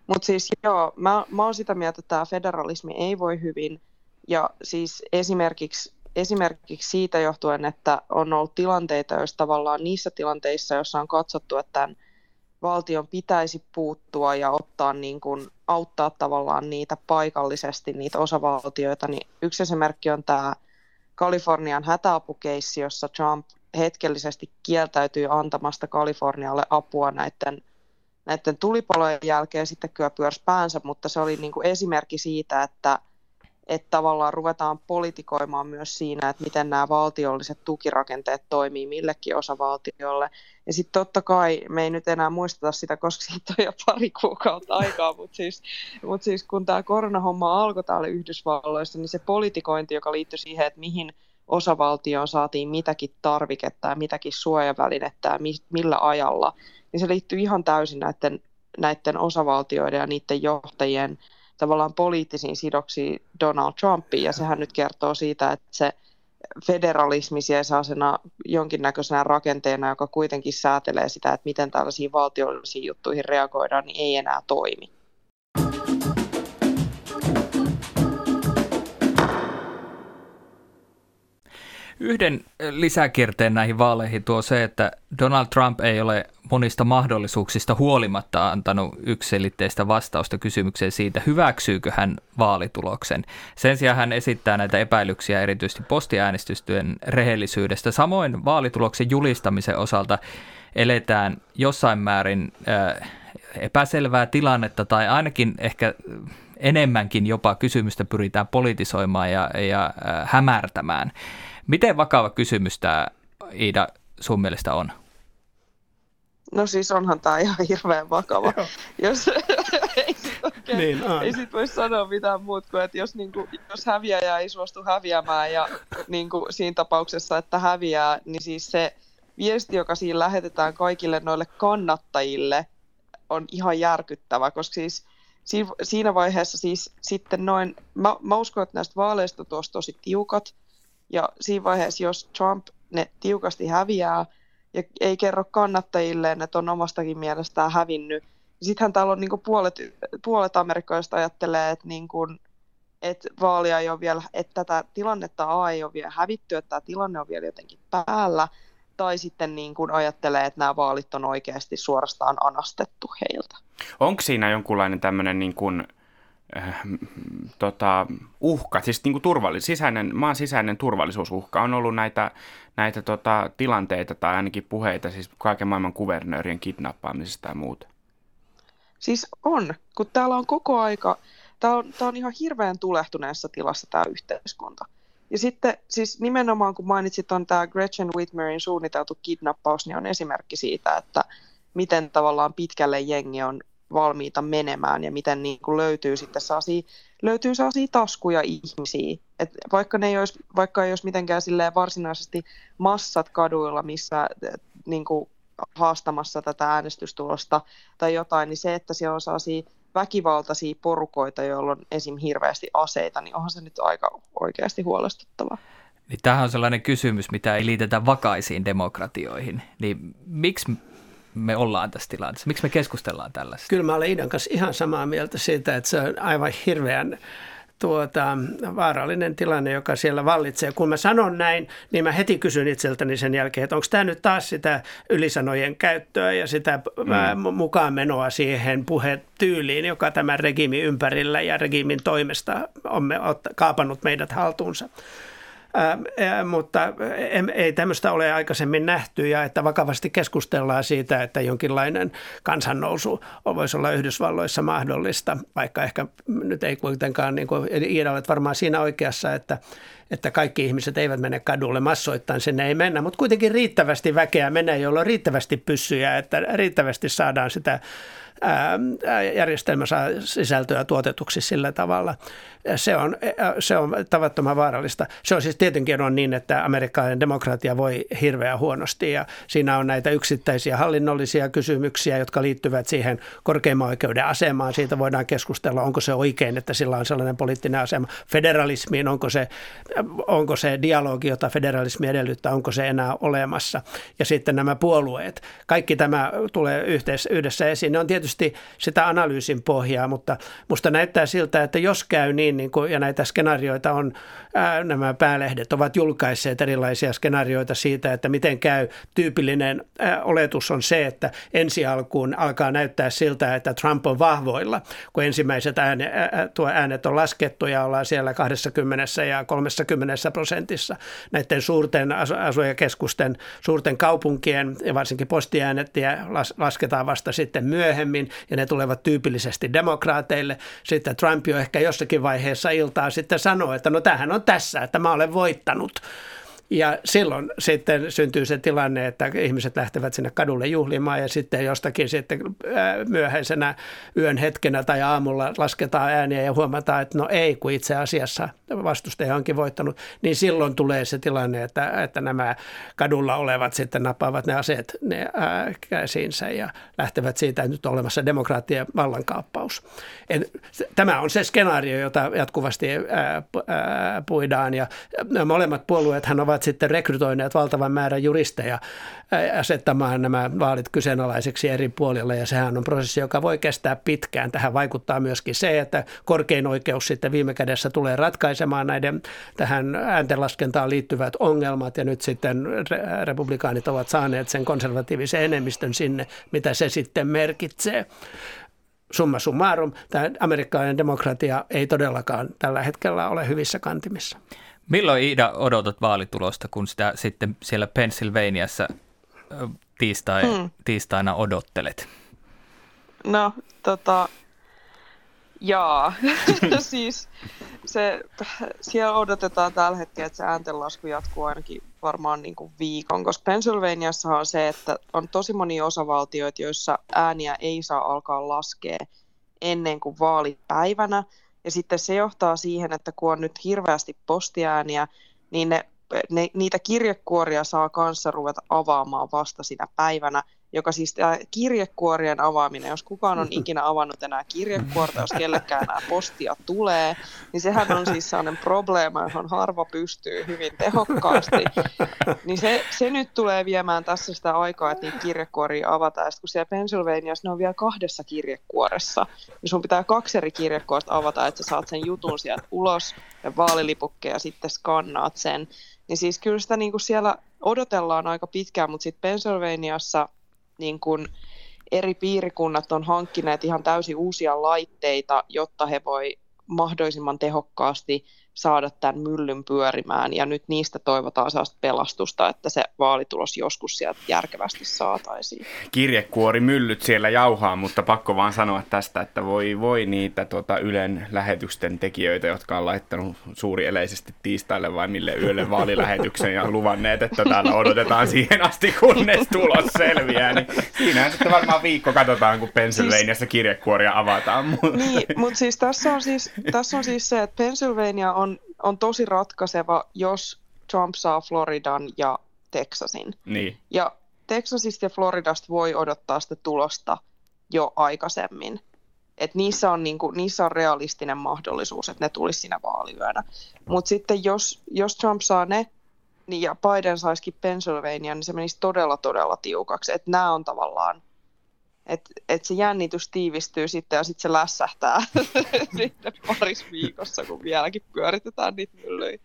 Mutta siis joo, mä, mä oon sitä mieltä, että tämä federalismi ei voi hyvin, ja siis esimerkiksi, esimerkiksi siitä johtuen, että on ollut tilanteita, joissa tavallaan niissä tilanteissa, joissa on katsottu, että tämän valtion pitäisi puuttua ja ottaa niin kuin, auttaa tavallaan niitä paikallisesti, niitä osavaltioita, niin yksi esimerkki on tämä Kalifornian hätäapukeissi, jossa Trump hetkellisesti kieltäytyy antamasta Kalifornialle apua näiden, näiden tulipalojen jälkeen, sitten kyllä pyörsi päänsä, mutta se oli niin kuin esimerkki siitä, että – että tavallaan ruvetaan politikoimaan myös siinä, että miten nämä valtiolliset tukirakenteet toimii millekin osavaltiolle. Ja sitten totta kai, me ei nyt enää muisteta sitä, koska siitä on jo pari kuukautta aikaa, mutta siis, mut siis kun tämä koronahomma alkoi täällä Yhdysvalloissa, niin se politikointi, joka liittyi siihen, että mihin osavaltioon saatiin mitäkin tarviketta ja mitäkin suojavälinettä ja millä ajalla, niin se liittyy ihan täysin näiden, näiden osavaltioiden ja niiden johtajien tavallaan poliittisiin sidoksiin Donald Trumpiin, ja sehän nyt kertoo siitä, että se federalismi sellaisena jonkinnäköisenä rakenteena, joka kuitenkin säätelee sitä, että miten tällaisiin valtiollisiin juttuihin reagoidaan, niin ei enää toimi. Yhden lisäkierteen näihin vaaleihin tuo se, että Donald Trump ei ole monista mahdollisuuksista huolimatta antanut yksilitteistä vastausta kysymykseen siitä, hyväksyykö hän vaalituloksen. Sen sijaan hän esittää näitä epäilyksiä erityisesti postiäänestystyön rehellisyydestä. Samoin vaalituloksen julistamisen osalta eletään jossain määrin äh, epäselvää tilannetta tai ainakin ehkä enemmänkin jopa kysymystä pyritään politisoimaan ja, ja äh, hämärtämään. Miten vakava kysymys tämä Iida sun mielestä on? No siis onhan tämä ihan hirveän vakava. jos, ei sit niin ei sit voi sanoa mitään muuta kuin, että jos, niinku, jos häviäjä ei suostu häviämään ja niinku, siinä tapauksessa, että häviää, niin siis se viesti, joka siinä lähetetään kaikille noille kannattajille, on ihan järkyttävä, koska siis siinä vaiheessa siis sitten noin, mä, mä uskon, että näistä vaaleista tuossa tosi tiukat, ja siinä vaiheessa, jos Trump ne tiukasti häviää ja ei kerro kannattajilleen, että on omastakin mielestään hävinnyt, niin sittenhän täällä on niin puolet, puolet amerikkalaisista ajattelee, että, niin kuin, että vaalia ei ole vielä, että tätä tilannetta A ei ole vielä hävitty, että tämä tilanne on vielä jotenkin päällä, tai sitten niin kuin ajattelee, että nämä vaalit on oikeasti suorastaan anastettu heiltä. Onko siinä jonkunlainen tämmöinen niin kuin äh, tota, uhka, siis niin kuin turvallis, sisäinen, maan sisäinen turvallisuusuhka. On ollut näitä, näitä tota, tilanteita tai ainakin puheita siis kaiken maailman kuvernöörien kidnappaamisesta ja muuta. Siis on, kun täällä on koko aika, tämä on, tää on ihan hirveän tulehtuneessa tilassa tämä yhteiskunta. Ja sitten siis nimenomaan kun mainitsit on tämä Gretchen Whitmerin suunniteltu kidnappaus, niin on esimerkki siitä, että miten tavallaan pitkälle jengi on valmiita menemään ja miten niin kuin löytyy sitten sellaisia, löytyy sellaisia taskuja ihmisiä. Et vaikka, ne ei olisi, vaikka ei olisi mitenkään varsinaisesti massat kaduilla, missä niin kuin haastamassa tätä äänestystulosta tai jotain, niin se, että siellä on sellaisia väkivaltaisia porukoita, joilla on esim. hirveästi aseita, niin onhan se nyt aika oikeasti huolestuttavaa. Niin tämähän on sellainen kysymys, mitä ei liitetä vakaisiin demokratioihin. Niin miksi me ollaan tässä tilanteessa? Miksi me keskustellaan tällaista? Kyllä mä olen Idan kanssa ihan samaa mieltä siitä, että se on aivan hirveän tuota, vaarallinen tilanne, joka siellä vallitsee. Kun mä sanon näin, niin mä heti kysyn itseltäni sen jälkeen, että onko tämä nyt taas sitä ylisanojen käyttöä ja sitä mm. mukaan menoa siihen puhetyyliin, joka tämän regiimin ympärillä ja regiimin toimesta on me, kaapannut meidät haltuunsa. Mutta ei tämmöistä ole aikaisemmin nähty ja että vakavasti keskustellaan siitä, että jonkinlainen kansannousu voisi olla Yhdysvalloissa mahdollista, vaikka ehkä nyt ei kuitenkaan, niin kuin Iida olet varmaan siinä oikeassa, että, että kaikki ihmiset eivät mene kadulle massoittain, sinne ei mennä, mutta kuitenkin riittävästi väkeä menee, jolla on riittävästi pyssyjä, että riittävästi saadaan sitä järjestelmä saa sisältöä tuotetuksi sillä tavalla. Se on, se on tavattoman vaarallista. Se on siis tietenkin on niin, että amerikkalainen demokratia voi hirveän huonosti ja siinä on näitä yksittäisiä hallinnollisia kysymyksiä, jotka liittyvät siihen korkeimman oikeuden asemaan. Siitä voidaan keskustella, onko se oikein, että sillä on sellainen poliittinen asema. Federalismiin, onko se, onko se dialogi, jota federalismi edellyttää, onko se enää olemassa. Ja sitten nämä puolueet. Kaikki tämä tulee yhdessä esiin. Ne on tietysti tietysti sitä analyysin pohjaa, mutta musta näyttää siltä, että jos käy niin, niin kuin, ja näitä skenaarioita on, ää, nämä päälehdet ovat julkaisseet erilaisia skenaarioita siitä, että miten käy. Tyypillinen ää, oletus on se, että ensi alkuun alkaa näyttää siltä, että Trump on vahvoilla, kun ensimmäiset ääne, ää, tuo äänet on laskettu ja ollaan siellä 20 ja 30 prosentissa näiden suurten asujakeskusten, suurten kaupunkien ja varsinkin postiäänet lasketaan vasta sitten myöhemmin hyvin ja ne tulevat tyypillisesti demokraateille. Sitten Trump jo ehkä jossakin vaiheessa iltaa sitten sanoo, että no tämähän on tässä, että mä olen voittanut. Ja silloin sitten syntyy se tilanne, että ihmiset lähtevät sinne kadulle juhlimaan ja sitten jostakin sitten myöhäisenä yön hetkenä tai aamulla lasketaan ääniä ja huomataan, että no ei, kun itse asiassa vastustaja onkin voittanut, niin silloin tulee se tilanne, että, että nämä kadulla olevat sitten napaavat ne aseet ne ää, käsiinsä ja lähtevät siitä, että nyt on olemassa demokraattien vallankaappaus. En, tämä on se skenaario, jota jatkuvasti ää, ää, puidaan ja molemmat puolueethan ovat ovat sitten rekrytoineet valtavan määrän juristeja asettamaan nämä vaalit kyseenalaiseksi eri puolilla ja sehän on prosessi, joka voi kestää pitkään. Tähän vaikuttaa myöskin se, että korkein oikeus sitten viime kädessä tulee ratkaisemaan näiden tähän ääntenlaskentaan liittyvät ongelmat ja nyt sitten republikaanit ovat saaneet sen konservatiivisen enemmistön sinne, mitä se sitten merkitsee summa summarum, tämä amerikkalainen demokratia ei todellakaan tällä hetkellä ole hyvissä kantimissa. Milloin Ida odotat vaalitulosta, kun sitä sitten siellä Pennsylvaniassa tiistai, hmm. tiistaina odottelet? No, tota, jaa. siis se, siellä odotetaan tällä hetkellä, että se ääntenlasku jatkuu ainakin varmaan niin kuin viikon, koska Pennsylvaniassa on se, että on tosi monia osavaltioita, joissa ääniä ei saa alkaa laskea ennen kuin vaalipäivänä, ja sitten se johtaa siihen, että kun on nyt hirveästi postiääniä, niin ne, ne, niitä kirjekuoria saa kanssa ruveta avaamaan vasta sinä päivänä, joka siis tämä kirjekuorien avaaminen, jos kukaan on ikinä avannut enää kirjekuorta, jos kellekään enää postia tulee, niin sehän on siis sellainen probleema, johon harva pystyy hyvin tehokkaasti. Niin se, se nyt tulee viemään tässä sitä aikaa, että niitä kirjekuoria avataan. Ja sitten kun siellä Pennsylvaniassa ne on vielä kahdessa kirjekuoressa, niin sun pitää kaksi eri kirjekuorta avata, että sä saat sen jutun sieltä ulos ja vaalilipukkeja sitten skannaat sen. Niin siis kyllä sitä niin kuin siellä odotellaan aika pitkään, mutta sitten Pennsylvaniassa – niin kuin eri piirikunnat on hankkineet ihan täysin uusia laitteita, jotta he voi mahdollisimman tehokkaasti saada tämän myllyn pyörimään ja nyt niistä toivotaan sellaista pelastusta, että se vaalitulos joskus sieltä järkevästi saataisiin. Kirjekuori myllyt siellä jauhaa, mutta pakko vaan sanoa tästä, että voi, voi niitä tuota Ylen lähetysten tekijöitä, jotka on laittanut suurieleisesti tiistaille vai mille yölle vaalilähetyksen ja luvanneet, että täällä odotetaan siihen asti, kunnes tulos selviää, niin siinä sitten varmaan viikko katsotaan, kun Pennsylvaniassa siis, kirjekuoria avataan. Niin, mutta siis tässä on siis, tässä on siis se, että Pennsylvania on, on tosi ratkaiseva, jos Trump saa Floridan ja Texasin. Niin. Ja Texasista ja Floridasta voi odottaa sitä tulosta jo aikaisemmin. että niissä on, niin kuin, niissä on realistinen mahdollisuus, että ne tulisi siinä vaaliyönä. Mutta sitten jos, jos Trump saa ne, niin ja Biden saisikin Pennsylvania, niin se menisi todella, todella tiukaksi. Että nämä on tavallaan, että et se jännitys tiivistyy sitten ja sitten se lässähtää sitten parissa viikossa, kun vieläkin pyöritetään niitä myllyjä.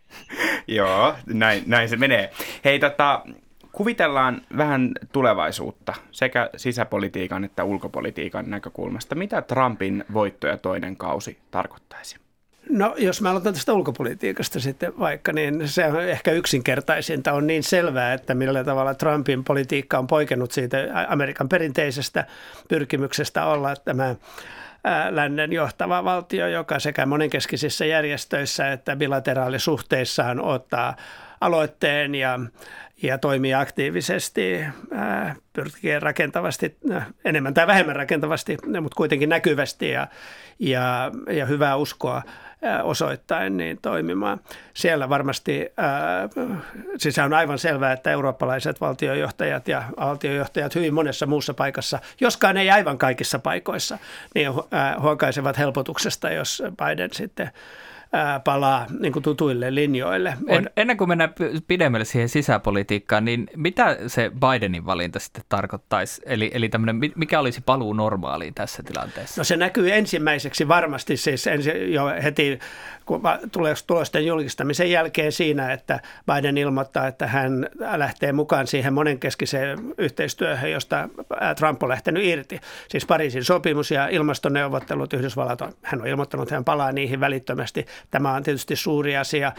Joo, näin, näin se menee. Hei, tota, kuvitellaan vähän tulevaisuutta sekä sisäpolitiikan että ulkopolitiikan näkökulmasta. Mitä Trumpin voitto ja toinen kausi tarkoittaisi? No jos mä aloitan tästä ulkopolitiikasta sitten vaikka, niin se on ehkä yksinkertaisinta. On niin selvää, että millä tavalla Trumpin politiikka on poikennut siitä Amerikan perinteisestä pyrkimyksestä olla tämä lännen johtava valtio, joka sekä monenkeskisissä järjestöissä että bilateraalisuhteissaan ottaa aloitteen ja, ja toimii aktiivisesti, pyrkii rakentavasti, enemmän tai vähemmän rakentavasti, mutta kuitenkin näkyvästi ja, ja, ja hyvää uskoa osoittain niin toimimaan. Siellä varmasti, siis on aivan selvää, että eurooppalaiset valtiojohtajat ja valtiojohtajat hyvin monessa muussa paikassa, joskaan ei aivan kaikissa paikoissa, niin huokaisevat helpotuksesta, jos Biden sitten palaa niin kuin tutuille linjoille. En, ennen kuin mennään pidemmälle siihen sisäpolitiikkaan, niin mitä se Bidenin valinta sitten tarkoittaisi? Eli, eli mikä olisi paluu normaaliin tässä tilanteessa? No se näkyy ensimmäiseksi varmasti siis ensi, jo heti tulosten julkistamisen jälkeen siinä, että Biden ilmoittaa, että hän lähtee mukaan siihen monenkeskiseen yhteistyöhön, josta Trump on lähtenyt irti. Siis Pariisin sopimus ja ilmastoneuvottelut Yhdysvallat, on, hän on ilmoittanut, että hän palaa niihin välittömästi. Tämä on tietysti suuri asia.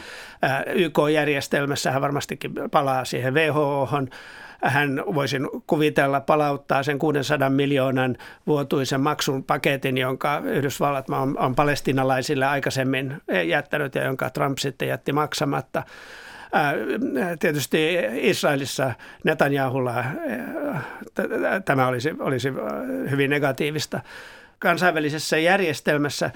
YK-järjestelmässä hän varmastikin palaa siihen WHOhon hän voisin kuvitella palauttaa sen 600 miljoonan vuotuisen maksun paketin, jonka Yhdysvallat on, on palestinalaisille aikaisemmin jättänyt ja jonka Trump sitten jätti maksamatta. Tietysti Israelissa Netanyahulla tämä olisi, olisi hyvin negatiivista. Kansainvälisessä järjestelmässä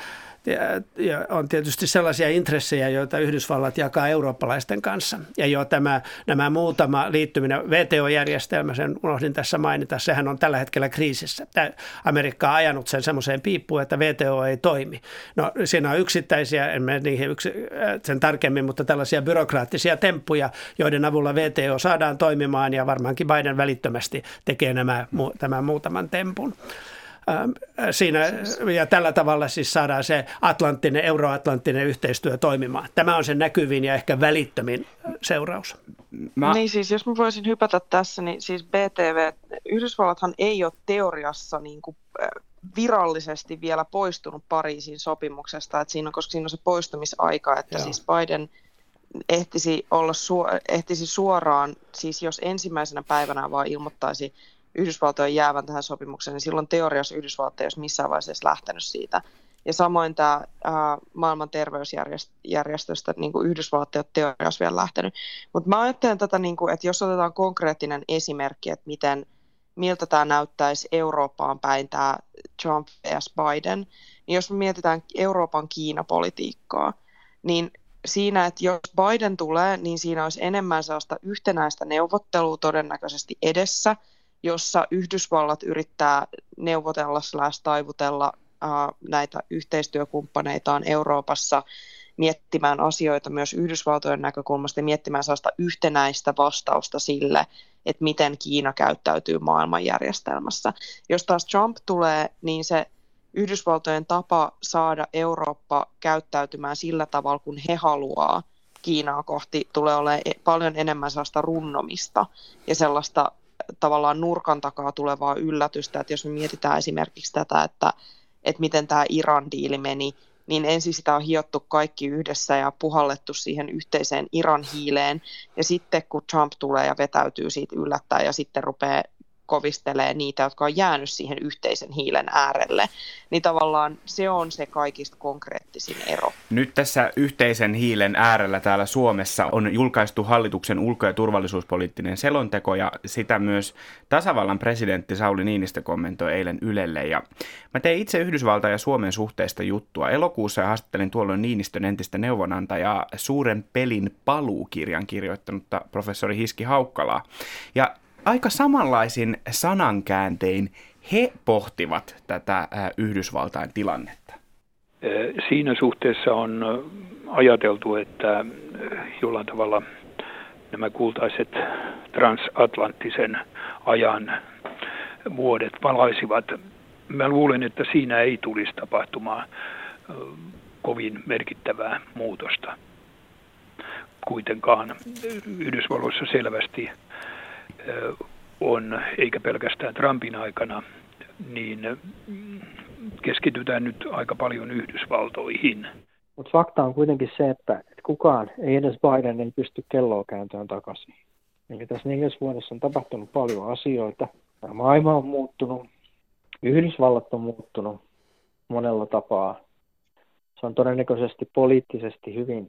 ja on tietysti sellaisia intressejä, joita Yhdysvallat jakaa eurooppalaisten kanssa. Ja jo tämä, nämä muutama liittyminen, VTO-järjestelmä, sen unohdin tässä mainita, sehän on tällä hetkellä kriisissä. Tämä Amerikka on ajanut sen semmoiseen piippuun, että VTO ei toimi. No siinä on yksittäisiä, en mene niihin yksi, äh, sen tarkemmin, mutta tällaisia byrokraattisia temppuja, joiden avulla VTO saadaan toimimaan ja varmaankin Biden välittömästi tekee nämä, tämän muutaman tempun. Siinä, ja tällä tavalla siis saadaan se atlanttinen, euroatlanttinen yhteistyö toimimaan. Tämä on se näkyvin ja ehkä välittömin seuraus. Mä... Niin siis, jos mä voisin hypätä tässä, niin siis BTV, Yhdysvallathan ei ole teoriassa niin kuin virallisesti vielä poistunut Pariisin sopimuksesta, että siinä on, koska siinä on se poistumisaika, että Joo. siis Biden ehtisi, olla su- ehtisi suoraan, siis jos ensimmäisenä päivänä vaan ilmoittaisi Yhdysvaltojen jäävän tähän sopimukseen, niin silloin teoriassa Yhdysvaltoja olisi missään vaiheessa lähtenyt siitä. Ja samoin tämä ää, maailman terveysjärjestöstä niin kuin Yhdysvallat ei ole teoriassa vielä lähtenyt. Mutta mä ajattelen tätä, niin kuin, että jos otetaan konkreettinen esimerkki, että miten, miltä tämä näyttäisi Eurooppaan päin tämä Trump vs. Biden, niin jos me mietitään Euroopan Kiinapolitiikkaa, niin siinä, että jos Biden tulee, niin siinä olisi enemmän sellaista yhtenäistä neuvottelua todennäköisesti edessä – jossa Yhdysvallat yrittää neuvotella slash taivutella näitä yhteistyökumppaneitaan Euroopassa miettimään asioita myös Yhdysvaltojen näkökulmasta ja miettimään sellaista yhtenäistä vastausta sille, että miten Kiina käyttäytyy maailmanjärjestelmässä. Jos taas Trump tulee, niin se Yhdysvaltojen tapa saada Eurooppa käyttäytymään sillä tavalla, kun he haluaa Kiinaa kohti, tulee olemaan e-, paljon enemmän sellaista runnomista ja sellaista tavallaan nurkan takaa tulevaa yllätystä, että jos me mietitään esimerkiksi tätä, että, että miten tämä Iran-diili meni, niin ensin sitä on hiottu kaikki yhdessä ja puhallettu siihen yhteiseen Iran hiileen. Ja sitten kun Trump tulee ja vetäytyy siitä yllättäen ja sitten rupeaa kovistelee niitä, jotka on jäänyt siihen yhteisen hiilen äärelle, niin tavallaan se on se kaikista konkreettisin ero. Nyt tässä yhteisen hiilen äärellä täällä Suomessa on julkaistu hallituksen ulko- ja turvallisuuspoliittinen selonteko ja sitä myös tasavallan presidentti Sauli Niinistö kommentoi eilen Ylelle. Ja mä tein itse Yhdysvaltain ja Suomen suhteesta juttua. Elokuussa haastattelin tuolloin Niinistön entistä neuvonantajaa Suuren pelin paluukirjan kirjoittanutta professori Hiski Haukkalaa. Ja aika samanlaisin sanankääntein he pohtivat tätä Yhdysvaltain tilannetta? Siinä suhteessa on ajateltu, että jollain tavalla nämä kultaiset transatlanttisen ajan vuodet palaisivat. Mä luulen, että siinä ei tulisi tapahtumaan kovin merkittävää muutosta. Kuitenkaan Yhdysvalloissa selvästi on, eikä pelkästään Trumpin aikana, niin keskitytään nyt aika paljon Yhdysvaltoihin. Mutta fakta on kuitenkin se, että kukaan, ei edes Biden, ei pysty kelloa kääntämään takaisin. Eli tässä neljäs vuodessa on tapahtunut paljon asioita. Maailma on muuttunut, Yhdysvallat on muuttunut monella tapaa. Se on todennäköisesti poliittisesti hyvin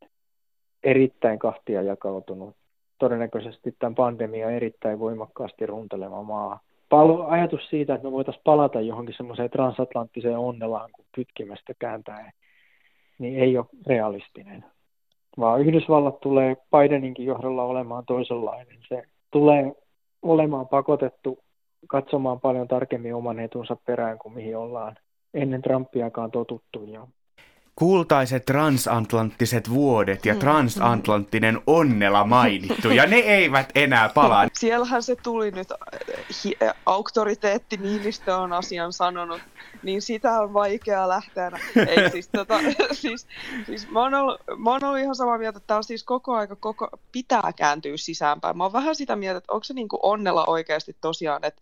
erittäin kahtia jakautunut. Todennäköisesti tämän pandemia erittäin voimakkaasti runtelema maa. Palo, ajatus siitä, että me voitaisiin palata johonkin semmoiseen transatlanttiseen onnelaan, kun kytkimestä kääntää, niin ei ole realistinen. Vaan Yhdysvallat tulee Bideninkin johdolla olemaan toisenlainen. Se tulee olemaan pakotettu katsomaan paljon tarkemmin oman etunsa perään kuin mihin ollaan ennen Trumpiakaan totuttu. Ja kultaiset transatlanttiset vuodet ja mm, transatlanttinen onnela mainittu, ja ne eivät enää palaa. Siellähän se tuli nyt, äh, äh, auktoriteetti Niinistö on asian sanonut, niin sitä on vaikea lähteä. Ei, siis, tota, siis, siis mä, oon ollut, mä oon ollut ihan samaa mieltä, että tämä on siis koko aika koko, pitää kääntyä sisäänpäin. Mä oon vähän sitä mieltä, että onko se niin kuin onnella oikeasti tosiaan, että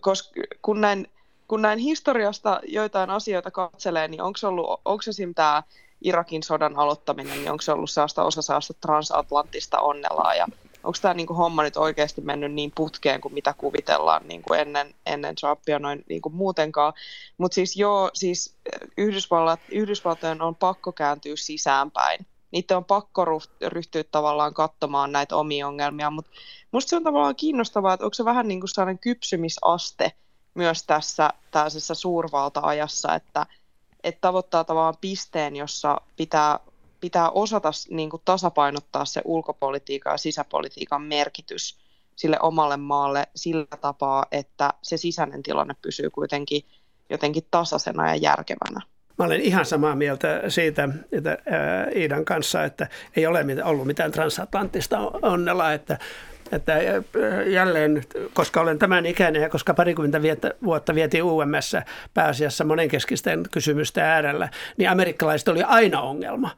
koska kun näin kun näin historiasta joitain asioita katselee, niin onko se, ollut, onko se tämä Irakin sodan aloittaminen, niin onko se ollut sellaista osa sellaista transatlanttista onnelaa ja onko tämä niin homma nyt oikeasti mennyt niin putkeen kuin mitä kuvitellaan niin kuin ennen, ennen Trumpia noin niin kuin muutenkaan. Mutta siis joo, siis Yhdysvallat, Yhdysvaltojen on pakko kääntyä sisäänpäin. Niiden on pakko ryhtyä tavallaan katsomaan näitä omia ongelmia, mutta musta se on tavallaan kiinnostavaa, että onko se vähän niin kuin sellainen kypsymisaste – myös tässä tällaisessa suurvalta-ajassa, että, että tavoittaa tavallaan pisteen, jossa pitää, pitää osata niin kuin tasapainottaa se ulkopolitiikan ja sisäpolitiikan merkitys sille omalle maalle sillä tapaa, että se sisäinen tilanne pysyy kuitenkin jotenkin tasaisena ja järkevänä. Mä olen ihan samaa mieltä siitä että Iidan kanssa, että ei ole ollut mitään transatlanttista onnella, että että jälleen, koska olen tämän ikäinen ja koska parikymmentä vuotta vietiin UMS pääasiassa monenkeskisten kysymysten äärellä, niin amerikkalaiset oli aina ongelma.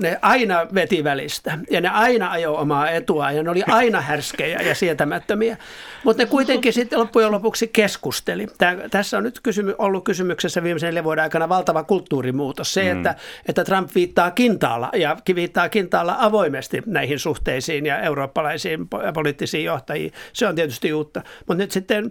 Ne aina veti välistä ja ne aina ajoi omaa etua ja ne oli aina härskejä ja sietämättömiä. Mutta ne kuitenkin sitten loppujen lopuksi keskusteli. Tämä, tässä on nyt kysymy, ollut kysymyksessä viimeisen neljän vuoden aikana valtava kulttuurimuutos. Se, mm. että, että Trump viittaa kintaalla ja viittaa kintaalla avoimesti näihin suhteisiin ja eurooppalaisiin poliittisiin johtajiin. Se on tietysti uutta. Mutta nyt sitten,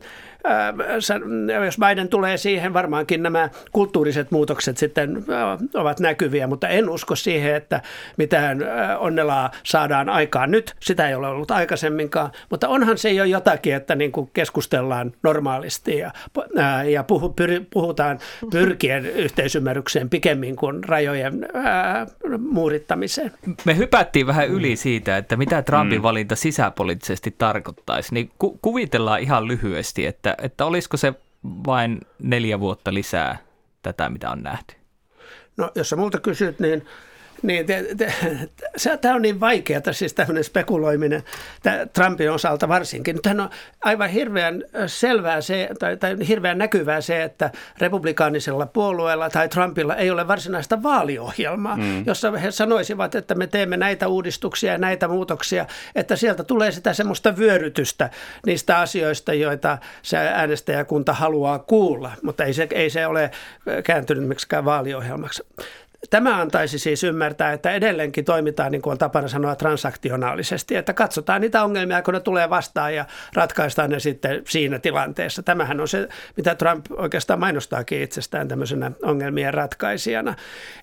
jos Biden tulee siihen, varmaankin nämä kulttuuriset muutokset sitten ovat näkyviä, mutta en usko siihen, että mitään onnelaa saadaan aikaan nyt. Sitä ei ole ollut aikaisemminkaan, mutta onhan se jo jotakin, että niin kuin keskustellaan normaalisti ja, ja puhu, puhutaan pyrkien yhteisymmärrykseen pikemmin kuin rajojen ää, muurittamiseen. Me hypättiin vähän yli siitä, että mitä Trumpin mm. valinta sisäpolitiikassa poliittisesti tarkoittaisi, niin ku- kuvitellaan ihan lyhyesti, että, että olisiko se vain neljä vuotta lisää tätä, mitä on nähty? No jos sä multa kysyt, niin niin, te, te, se, tämä on niin vaikeaa, siis tämmöinen spekuloiminen Trumpin osalta varsinkin. Tämä on aivan hirveän selvää se, tai, tai hirveän näkyvää se, että republikaanisella puolueella tai Trumpilla ei ole varsinaista vaaliohjelmaa, mm. jossa he sanoisivat, että me teemme näitä uudistuksia ja näitä muutoksia, että sieltä tulee sitä semmoista vyörytystä niistä asioista, joita se äänestäjäkunta haluaa kuulla, mutta ei se, ei se ole kääntynyt miksikään vaaliohjelmaksi. Tämä antaisi siis ymmärtää, että edelleenkin toimitaan, niin kuin on tapana sanoa, transaktionaalisesti, että katsotaan niitä ongelmia, kun ne tulee vastaan ja ratkaistaan ne sitten siinä tilanteessa. Tämähän on se, mitä Trump oikeastaan mainostaakin itsestään tämmöisenä ongelmien ratkaisijana.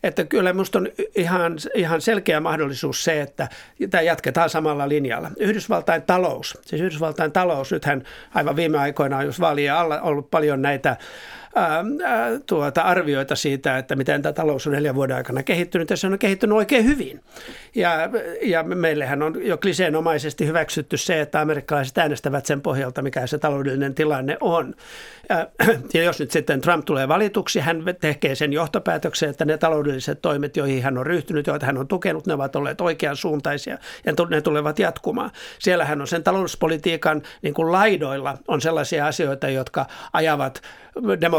Että kyllä minusta on ihan, ihan selkeä mahdollisuus se, että tämä jatketaan samalla linjalla. Yhdysvaltain talous, siis Yhdysvaltain talous, nythän aivan viime aikoina on jos vaalien alla ollut paljon näitä ää, tuota, arvioita siitä, että miten tämä talous on neljän vuoden aikana kehittynyt, ja se on kehittynyt oikein hyvin. Ja, ja meillähän on jo kliseenomaisesti hyväksytty se, että amerikkalaiset äänestävät sen pohjalta, mikä se taloudellinen tilanne on. Ja, ja jos nyt sitten Trump tulee valituksi, hän tekee sen johtopäätöksen, että ne taloudelliset toimet, joihin hän on ryhtynyt, joita hän on tukenut, ne ovat olleet oikean suuntaisia ja ne tulevat jatkumaan. Siellähän on sen talouspolitiikan niin kuin laidoilla on sellaisia asioita, jotka ajavat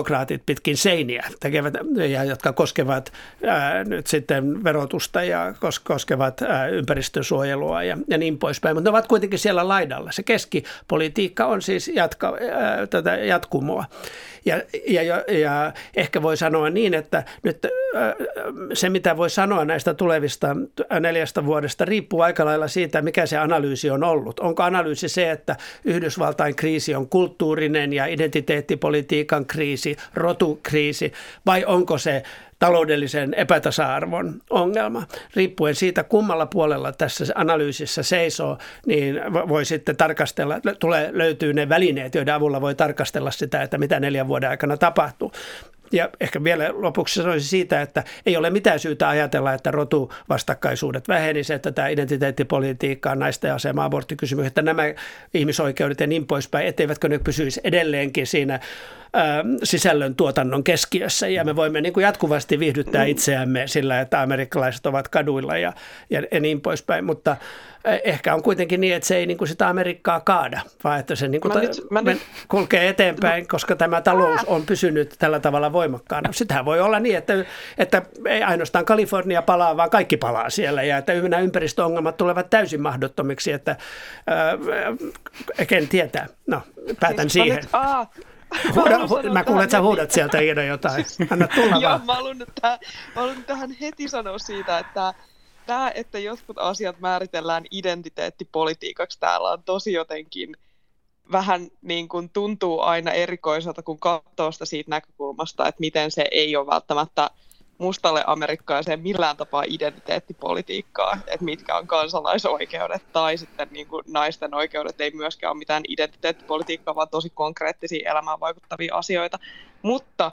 demokraatit pitkin seiniä, tekevät, ja jotka koskevat ää, nyt sitten verotusta ja kos, koskevat ää, ympäristösuojelua ja, ja niin poispäin, mutta ne ovat kuitenkin siellä laidalla. Se keskipolitiikka on siis jatka, ää, tätä jatkumoa. Ja, ja, ja ehkä voi sanoa niin, että nyt se, mitä voi sanoa näistä tulevista neljästä vuodesta, riippuu aika lailla siitä, mikä se analyysi on ollut. Onko analyysi se, että Yhdysvaltain kriisi on kulttuurinen ja identiteettipolitiikan kriisi, rotukriisi, vai onko se taloudellisen epätasa-arvon ongelma. Riippuen siitä, kummalla puolella tässä analyysissä seisoo, niin voi sitten tarkastella, tulee, löytyy ne välineet, joiden avulla voi tarkastella sitä, että mitä neljän vuoden aikana tapahtuu. Ja ehkä vielä lopuksi sanoisin siitä, että ei ole mitään syytä ajatella, että rotuvastakkaisuudet vähenisivät, että tämä identiteettipolitiikka, naisten asema, aborttikysymys, että nämä ihmisoikeudet ja niin poispäin, etteivätkö ne pysyisi edelleenkin siinä sisällön tuotannon keskiössä ja me voimme niin kuin jatkuvasti viihdyttää itseämme sillä, että amerikkalaiset ovat kaduilla ja, ja, niin poispäin, mutta ehkä on kuitenkin niin, että se ei niin kuin sitä Amerikkaa kaada, vaan että se niin kuin mä ta- nyt, mä nyt... kulkee eteenpäin, koska tämä talous on pysynyt tällä tavalla voimakkaana. Sitähän voi olla niin, että, että ei ainoastaan Kalifornia palaa, vaan kaikki palaa siellä ja että nämä ympäristöongelmat tulevat täysin mahdottomiksi, että äh, ken tietää. No, päätän siis siihen. Nyt, aa, Huuda, hu- mä kuulen, että sä huudat sieltä Iida jotain. Anna tulla Joo, mä haluan, tähän, mä haluan tähän heti sanoa siitä, että tämä, että jotkut asiat määritellään identiteettipolitiikaksi täällä on tosi jotenkin vähän niin kuin tuntuu aina erikoiselta, kun katsoo sitä siitä näkökulmasta, että miten se ei ole välttämättä mustalle amerikkalaiseen millään tapaa identiteettipolitiikkaa, että mitkä on kansalaisoikeudet tai sitten niin kuin naisten oikeudet ei myöskään ole mitään identiteettipolitiikkaa, vaan tosi konkreettisia elämään vaikuttavia asioita. Mutta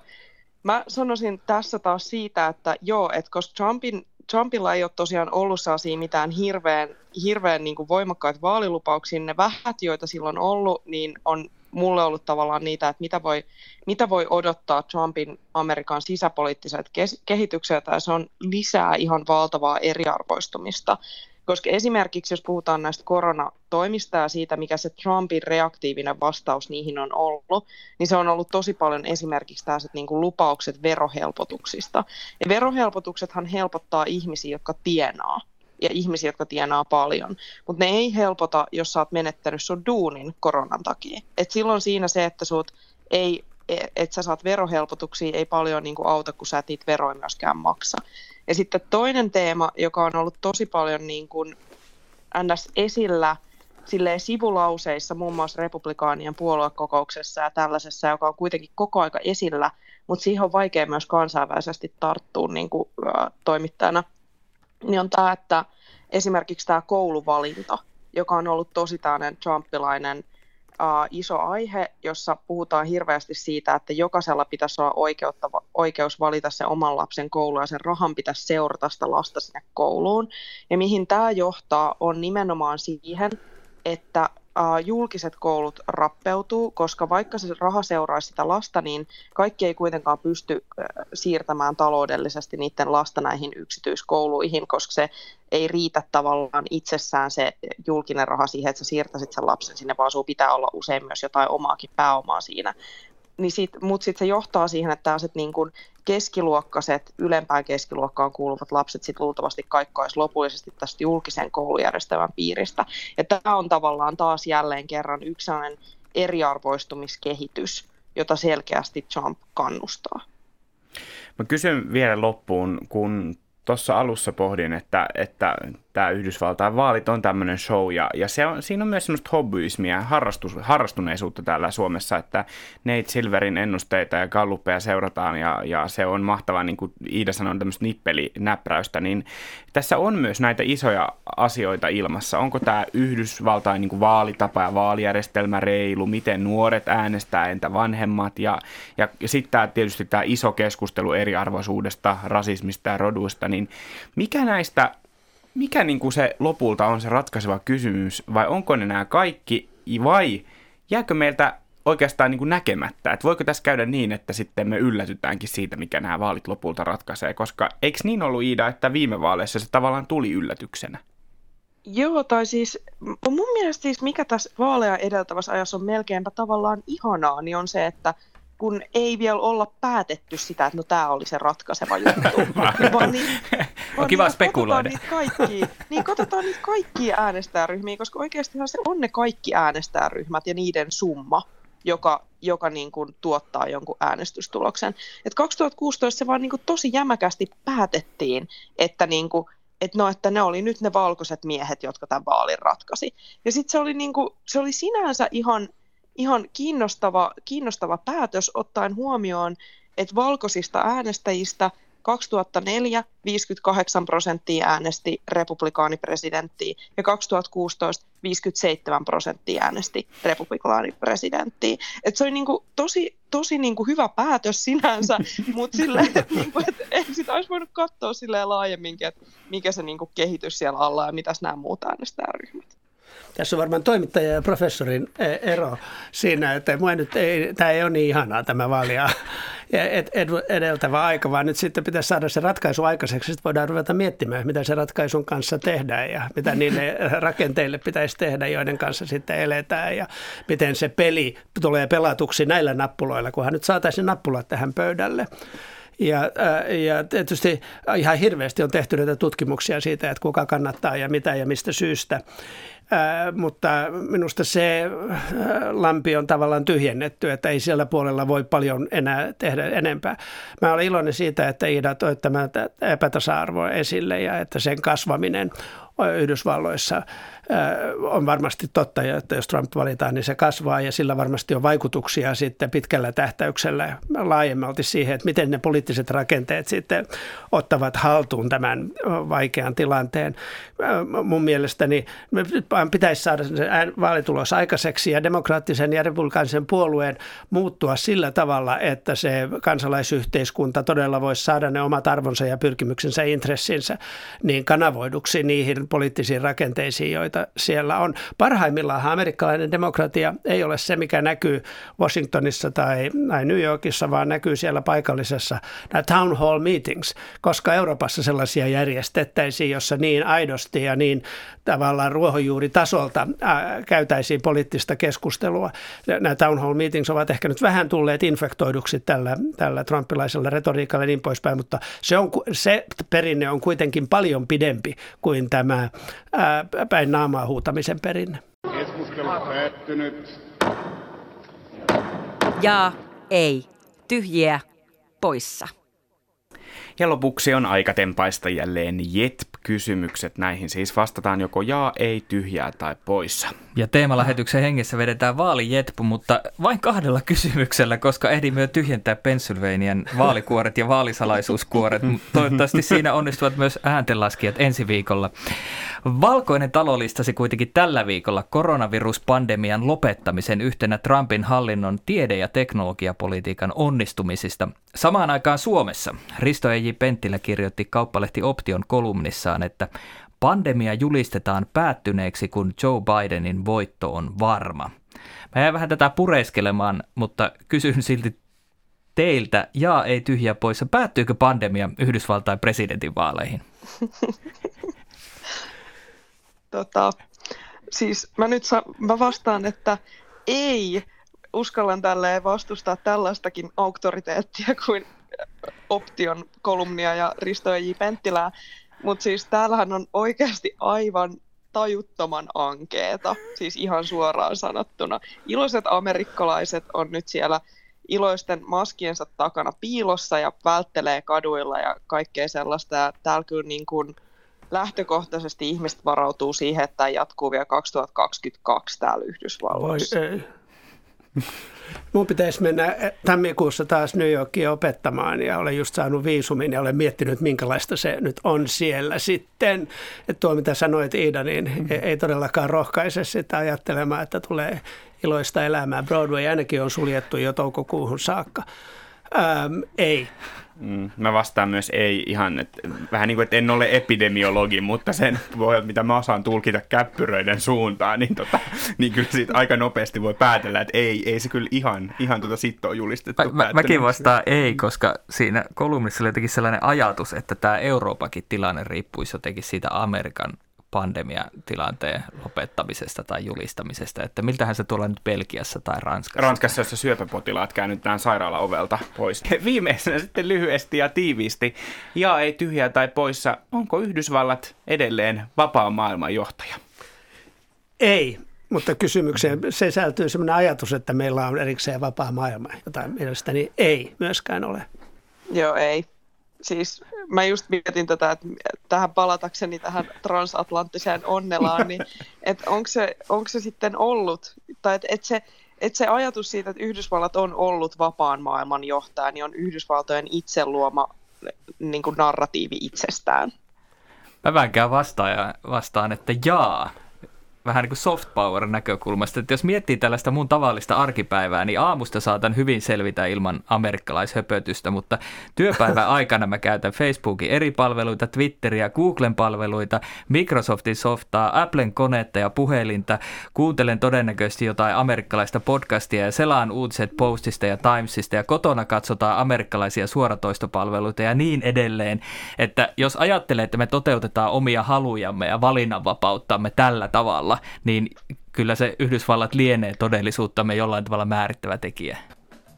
mä sanoisin tässä taas siitä, että joo, että koska Trumpin, Trumpilla ei ole tosiaan ollut sellaisia mitään hirveän, hirveän niin kuin voimakkaita vaalilupauksia, ne vähät, joita silloin on ollut, niin on mulle ollut tavallaan niitä, että mitä voi, mitä voi odottaa Trumpin Amerikan sisäpoliittiset kehitykset, ja se on lisää ihan valtavaa eriarvoistumista. Koska esimerkiksi jos puhutaan näistä koronatoimista ja siitä, mikä se Trumpin reaktiivinen vastaus niihin on ollut, niin se on ollut tosi paljon esimerkiksi tällaiset niin kuin lupaukset verohelpotuksista. Ja verohelpotuksethan helpottaa ihmisiä, jotka tienaa ja ihmisiä, jotka tienaa paljon. Mutta ne ei helpota, jos sä oot menettänyt sun duunin koronan takia. Et silloin siinä se, että sut ei, että sä saat verohelpotuksia, ei paljon niin kuin auta, kun sä et niitä veroja myöskään maksa. Ja sitten toinen teema, joka on ollut tosi paljon niin kuin ns. esillä silleen sivulauseissa, muun muassa republikaanien puoluekokouksessa ja tällaisessa, joka on kuitenkin koko aika esillä, mutta siihen on vaikea myös kansainvälisesti tarttua niin kuin, ä, toimittajana, niin on tämä, että esimerkiksi tämä kouluvalinta, joka on ollut tosi tämmöinen trumpilainen uh, iso aihe, jossa puhutaan hirveästi siitä, että jokaisella pitäisi olla oikeutta, oikeus valita se oman lapsen koulu ja sen rahan pitäisi seurata sitä lasta sinne kouluun. Ja mihin tämä johtaa on nimenomaan siihen, että julkiset koulut rappeutuu, koska vaikka se raha seuraisi sitä lasta, niin kaikki ei kuitenkaan pysty uh, siirtämään taloudellisesti niiden lasta näihin yksityiskouluihin, koska se ei riitä tavallaan itsessään se julkinen raha siihen, että sä siirtäisit sen lapsen sinne, vaan sun pitää olla usein myös jotain omaakin pääomaa siinä niin sit, mutta sitten se johtaa siihen, että tällaiset niin kuin keskiluokkaiset, ylempään keskiluokkaan kuuluvat lapset sitten luultavasti kaikkois lopullisesti tästä julkisen koulujärjestelmän piiristä. Ja tämä on tavallaan taas jälleen kerran yksi sellainen eriarvoistumiskehitys, jota selkeästi Trump kannustaa. Mä kysyn vielä loppuun, kun tuossa alussa pohdin, että, että tämä Yhdysvaltain vaalit on tämmöinen show, ja, ja se on, siinä on myös semmoista hobbyismia, harrastus, harrastuneisuutta täällä Suomessa, että Nate Silverin ennusteita ja galluppeja seurataan, ja, ja se on mahtavaa, niin kuin Iida sanoi, tämmöistä nippelinäpräystä, niin tässä on myös näitä isoja asioita ilmassa. Onko tämä Yhdysvaltain niin kuin vaalitapa ja vaalijärjestelmä reilu, miten nuoret äänestää, entä vanhemmat, ja, ja, ja sitten tämä, tietysti tämä iso keskustelu eriarvoisuudesta, rasismista ja roduista, niin mikä näistä mikä niin kuin se lopulta on se ratkaiseva kysymys, vai onko ne nämä kaikki, vai jääkö meiltä oikeastaan niin kuin näkemättä, että voiko tässä käydä niin, että sitten me yllätytäänkin siitä, mikä nämä vaalit lopulta ratkaisee, koska eikö niin ollut Iida, että viime vaaleissa se tavallaan tuli yllätyksenä? Joo, tai siis mun mielestä siis mikä tässä vaaleja edeltävässä ajassa on melkeinpä tavallaan ihanaa, niin on se, että kun ei vielä olla päätetty sitä, että no tämä oli se ratkaiseva juttu. vaan niin, on kiva niin, spekuloida. Niitä kaikkia, niin katsotaan niitä kaikkia äänestäjäryhmiä, koska oikeastihan se on ne kaikki äänestäjäryhmät ja niiden summa, joka, joka niin kuin tuottaa jonkun äänestystuloksen. Et 2016 se vaan niin kuin tosi jämäkästi päätettiin, että, niin kuin, että, no, että ne oli nyt ne valkoiset miehet, jotka tämän vaalin ratkaisi. Ja sitten se, oli niin kuin, se oli sinänsä ihan, ihan kiinnostava, kiinnostava päätös ottaen huomioon, että valkoisista äänestäjistä – 2004 58 prosenttia äänesti republikaanipresidenttiä ja 2016 57 prosenttia äänesti republikaanipresidenttiä. Et se oli niinku tosi, tosi niinku hyvä päätös sinänsä, mutta niinku, sitä olisi voinut katsoa laajemminkin, että mikä se niinku kehitys siellä alla ja mitäs nämä muut äänestäjäryhmät. Tässä on varmaan toimittaja ja professorin e, ero siinä, että mua nyt ei, tämä ei ole niin ihanaa tämä vaalia edeltävä aika, vaan nyt sitten pitäisi saada se ratkaisu aikaiseksi. Sitten voidaan ruveta miettimään, mitä se ratkaisun kanssa tehdään ja mitä niille rakenteille pitäisi tehdä, joiden kanssa sitten eletään ja miten se peli tulee pelatuksi näillä nappuloilla, kunhan nyt saataisiin nappulat tähän pöydälle. Ja, äh, ja tietysti ihan hirveästi on tehty näitä tutkimuksia siitä, että kuka kannattaa ja mitä ja mistä syystä. Mutta minusta se lampi on tavallaan tyhjennetty, että ei siellä puolella voi paljon enää tehdä enempää. Mä olen iloinen siitä, että Iida toi tämä epätasa-arvoa esille ja että sen kasvaminen Yhdysvalloissa on varmasti totta, että jos Trump valitaan, niin se kasvaa ja sillä varmasti on vaikutuksia sitten pitkällä tähtäyksellä laajemmalti siihen, että miten ne poliittiset rakenteet sitten ottavat haltuun tämän vaikean tilanteen. Mun mielestäni pitäisi saada vaalitulos aikaiseksi ja demokraattisen ja republikaanisen puolueen muuttua sillä tavalla, että se kansalaisyhteiskunta todella voisi saada ne omat arvonsa ja pyrkimyksensä intressinsä niin kanavoiduksi niihin poliittisiin rakenteisiin, joita siellä on. Parhaimmillaan amerikkalainen demokratia ei ole se, mikä näkyy Washingtonissa tai, tai New Yorkissa, vaan näkyy siellä paikallisessa nämä town hall meetings, koska Euroopassa sellaisia järjestettäisiin, jossa niin aidosti ja niin tavallaan ruohonjuuritasolta ää, käytäisiin poliittista keskustelua. Nämä town hall meetings ovat ehkä nyt vähän tulleet infektoiduksi tällä, tällä trumpilaisella retoriikalla ja niin poispäin, mutta se, on, se perinne on kuitenkin paljon pidempi kuin tämä ää, päin naamaa huutamisen perinne. Keskustelu päättynyt. Ja ei. Tyhjiä poissa. Ja lopuksi on aika tempaista jälleen JETP-kysymykset. Näihin siis vastataan joko jaa, ei, tyhjää tai poissa. Ja teemalähetyksen hengessä vedetään vaalijetpu, mutta vain kahdella kysymyksellä, koska ehdimme tyhjentää Pennsylvanian vaalikuoret ja vaalisalaisuuskuoret. Toivottavasti siinä onnistuvat myös ääntenlaskijat ensi viikolla. Valkoinen talo listasi kuitenkin tällä viikolla koronaviruspandemian lopettamisen yhtenä Trumpin hallinnon tiede- ja teknologiapolitiikan onnistumisista. Samaan aikaan Suomessa Risto Eiji Penttilä kirjoitti kauppalehti Option kolumnissaan, että pandemia julistetaan päättyneeksi, kun Joe Bidenin voitto on varma. Mä jäin vähän tätä pureskelemaan, mutta kysyn silti teiltä, ja ei tyhjä poissa, päättyykö pandemia Yhdysvaltain presidentinvaaleihin? tota, siis mä nyt sa- mä vastaan, että ei uskallan tälleen vastustaa tällaistakin auktoriteettia kuin Option kolumnia ja Risto J. Penttilää. Mutta siis täällähän on oikeasti aivan tajuttoman ankeeta, siis ihan suoraan sanottuna. Iloiset amerikkalaiset on nyt siellä iloisten maskiensa takana piilossa ja välttelee kaduilla ja kaikkea sellaista. Ja täällä kyllä niin kuin lähtökohtaisesti ihmiset varautuu siihen, että jatkuu vielä 2022 täällä Yhdysvalloissa. Voi ei. Mun pitäisi mennä tammikuussa taas New Yorkiin opettamaan ja olen just saanut viisumin ja olen miettinyt, minkälaista se nyt on siellä sitten. Että tuo mitä sanoit Iida, niin mm. ei todellakaan rohkaise sitä ajattelemaan, että tulee iloista elämää. Broadway ainakin on suljettu jo toukokuuhun saakka. Ähm, ei. Mm, mä vastaan myös ei ihan, että vähän niin kuin, että en ole epidemiologi, mutta sen pohjalta, mitä mä osaan tulkita käppyröiden suuntaan, niin, tota, niin kyllä siitä aika nopeasti voi päätellä, että ei, ei se kyllä ihan, ihan sitten ole julistettu. Mä, mä, mäkin vastaan ei, koska siinä kolumnissa oli jotenkin sellainen ajatus, että tämä Euroopakin tilanne riippuisi jotenkin siitä Amerikan pandemiatilanteen lopettamisesta tai julistamisesta, että miltähän se tuolla nyt Belgiassa tai Ranskassa? Ranskassa, jossa syöpäpotilaat käännytään sairaalaovelta pois. Viimeisenä sitten lyhyesti ja tiiviisti, ja ei tyhjää tai poissa, onko Yhdysvallat edelleen vapaa maailman johtaja? Ei, mutta kysymykseen sisältyy sellainen ajatus, että meillä on erikseen vapaa maailma, jota mielestäni ei myöskään ole. Joo, ei siis mä just mietin tätä, että tähän palatakseni tähän transatlanttiseen onnelaan, niin että onko se, onko se sitten ollut, tai että et se, et se ajatus siitä, että Yhdysvallat on ollut vapaan maailman johtaja, niin on Yhdysvaltojen itse luoma niin kuin narratiivi itsestään. Mä vänkään vastaan, vastaan, että jaa vähän niin kuin soft power näkökulmasta, että jos miettii tällaista mun tavallista arkipäivää, niin aamusta saatan hyvin selvitä ilman amerikkalaishöpötystä, mutta työpäivän aikana mä käytän Facebookin eri palveluita, Twitteriä, Googlen palveluita, Microsoftin softaa, Applen konetta ja puhelinta, kuuntelen todennäköisesti jotain amerikkalaista podcastia ja selaan uutiset Postista ja Timesista ja kotona katsotaan amerikkalaisia suoratoistopalveluita ja niin edelleen, että jos ajattelee, että me toteutetaan omia halujamme ja valinnanvapauttamme tällä tavalla, tavalla, niin kyllä se Yhdysvallat lienee todellisuuttamme jollain tavalla määrittävä tekijä.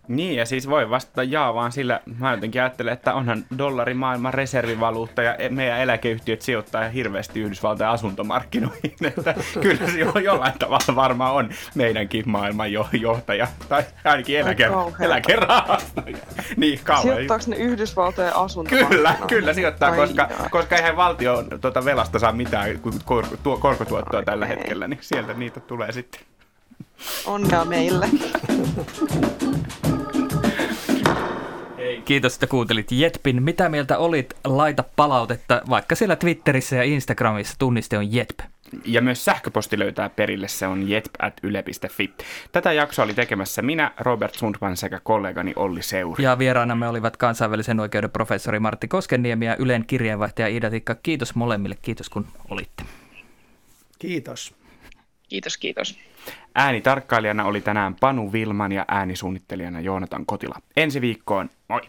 Niin, ja siis voi vastata jaa vaan sillä, mä jotenkin ajattelen, että onhan dollari maailman reservivaluutta ja e- meidän eläkeyhtiöt sijoittaa hirveästi Yhdysvaltain asuntomarkkinoihin, että kyllä se jo jollain tavalla varmaan on meidänkin maailman johtaja, tai ainakin eläke, eläkerahasto. Niin, Sijoittaako ne Yhdysvaltojen asuntomarkkinoihin? Kyllä, kyllä sijoittaa, koska, koska eihän valtio tuota velasta saa mitään korkotuottoa tällä hetkellä, niin sieltä niitä tulee sitten. Onnea meille. Kiitos, että kuuntelit Jetpin. Mitä mieltä olit? Laita palautetta, vaikka siellä Twitterissä ja Instagramissa tunniste on Jetp. Ja myös sähköposti löytää perille, se on jetp.yle.fi. Tätä jaksoa oli tekemässä minä, Robert Sundman sekä kollegani Olli Seuri. Ja vieraanamme olivat kansainvälisen oikeuden professori Martti Koskeniemi ja Ylen kirjeenvaihtaja Ida Tikka. Kiitos molemmille, kiitos kun olitte. Kiitos. Kiitos, kiitos. Äänitarkkailijana oli tänään Panu Vilman ja äänisuunnittelijana Joonatan Kotila. Ensi viikkoon, moi!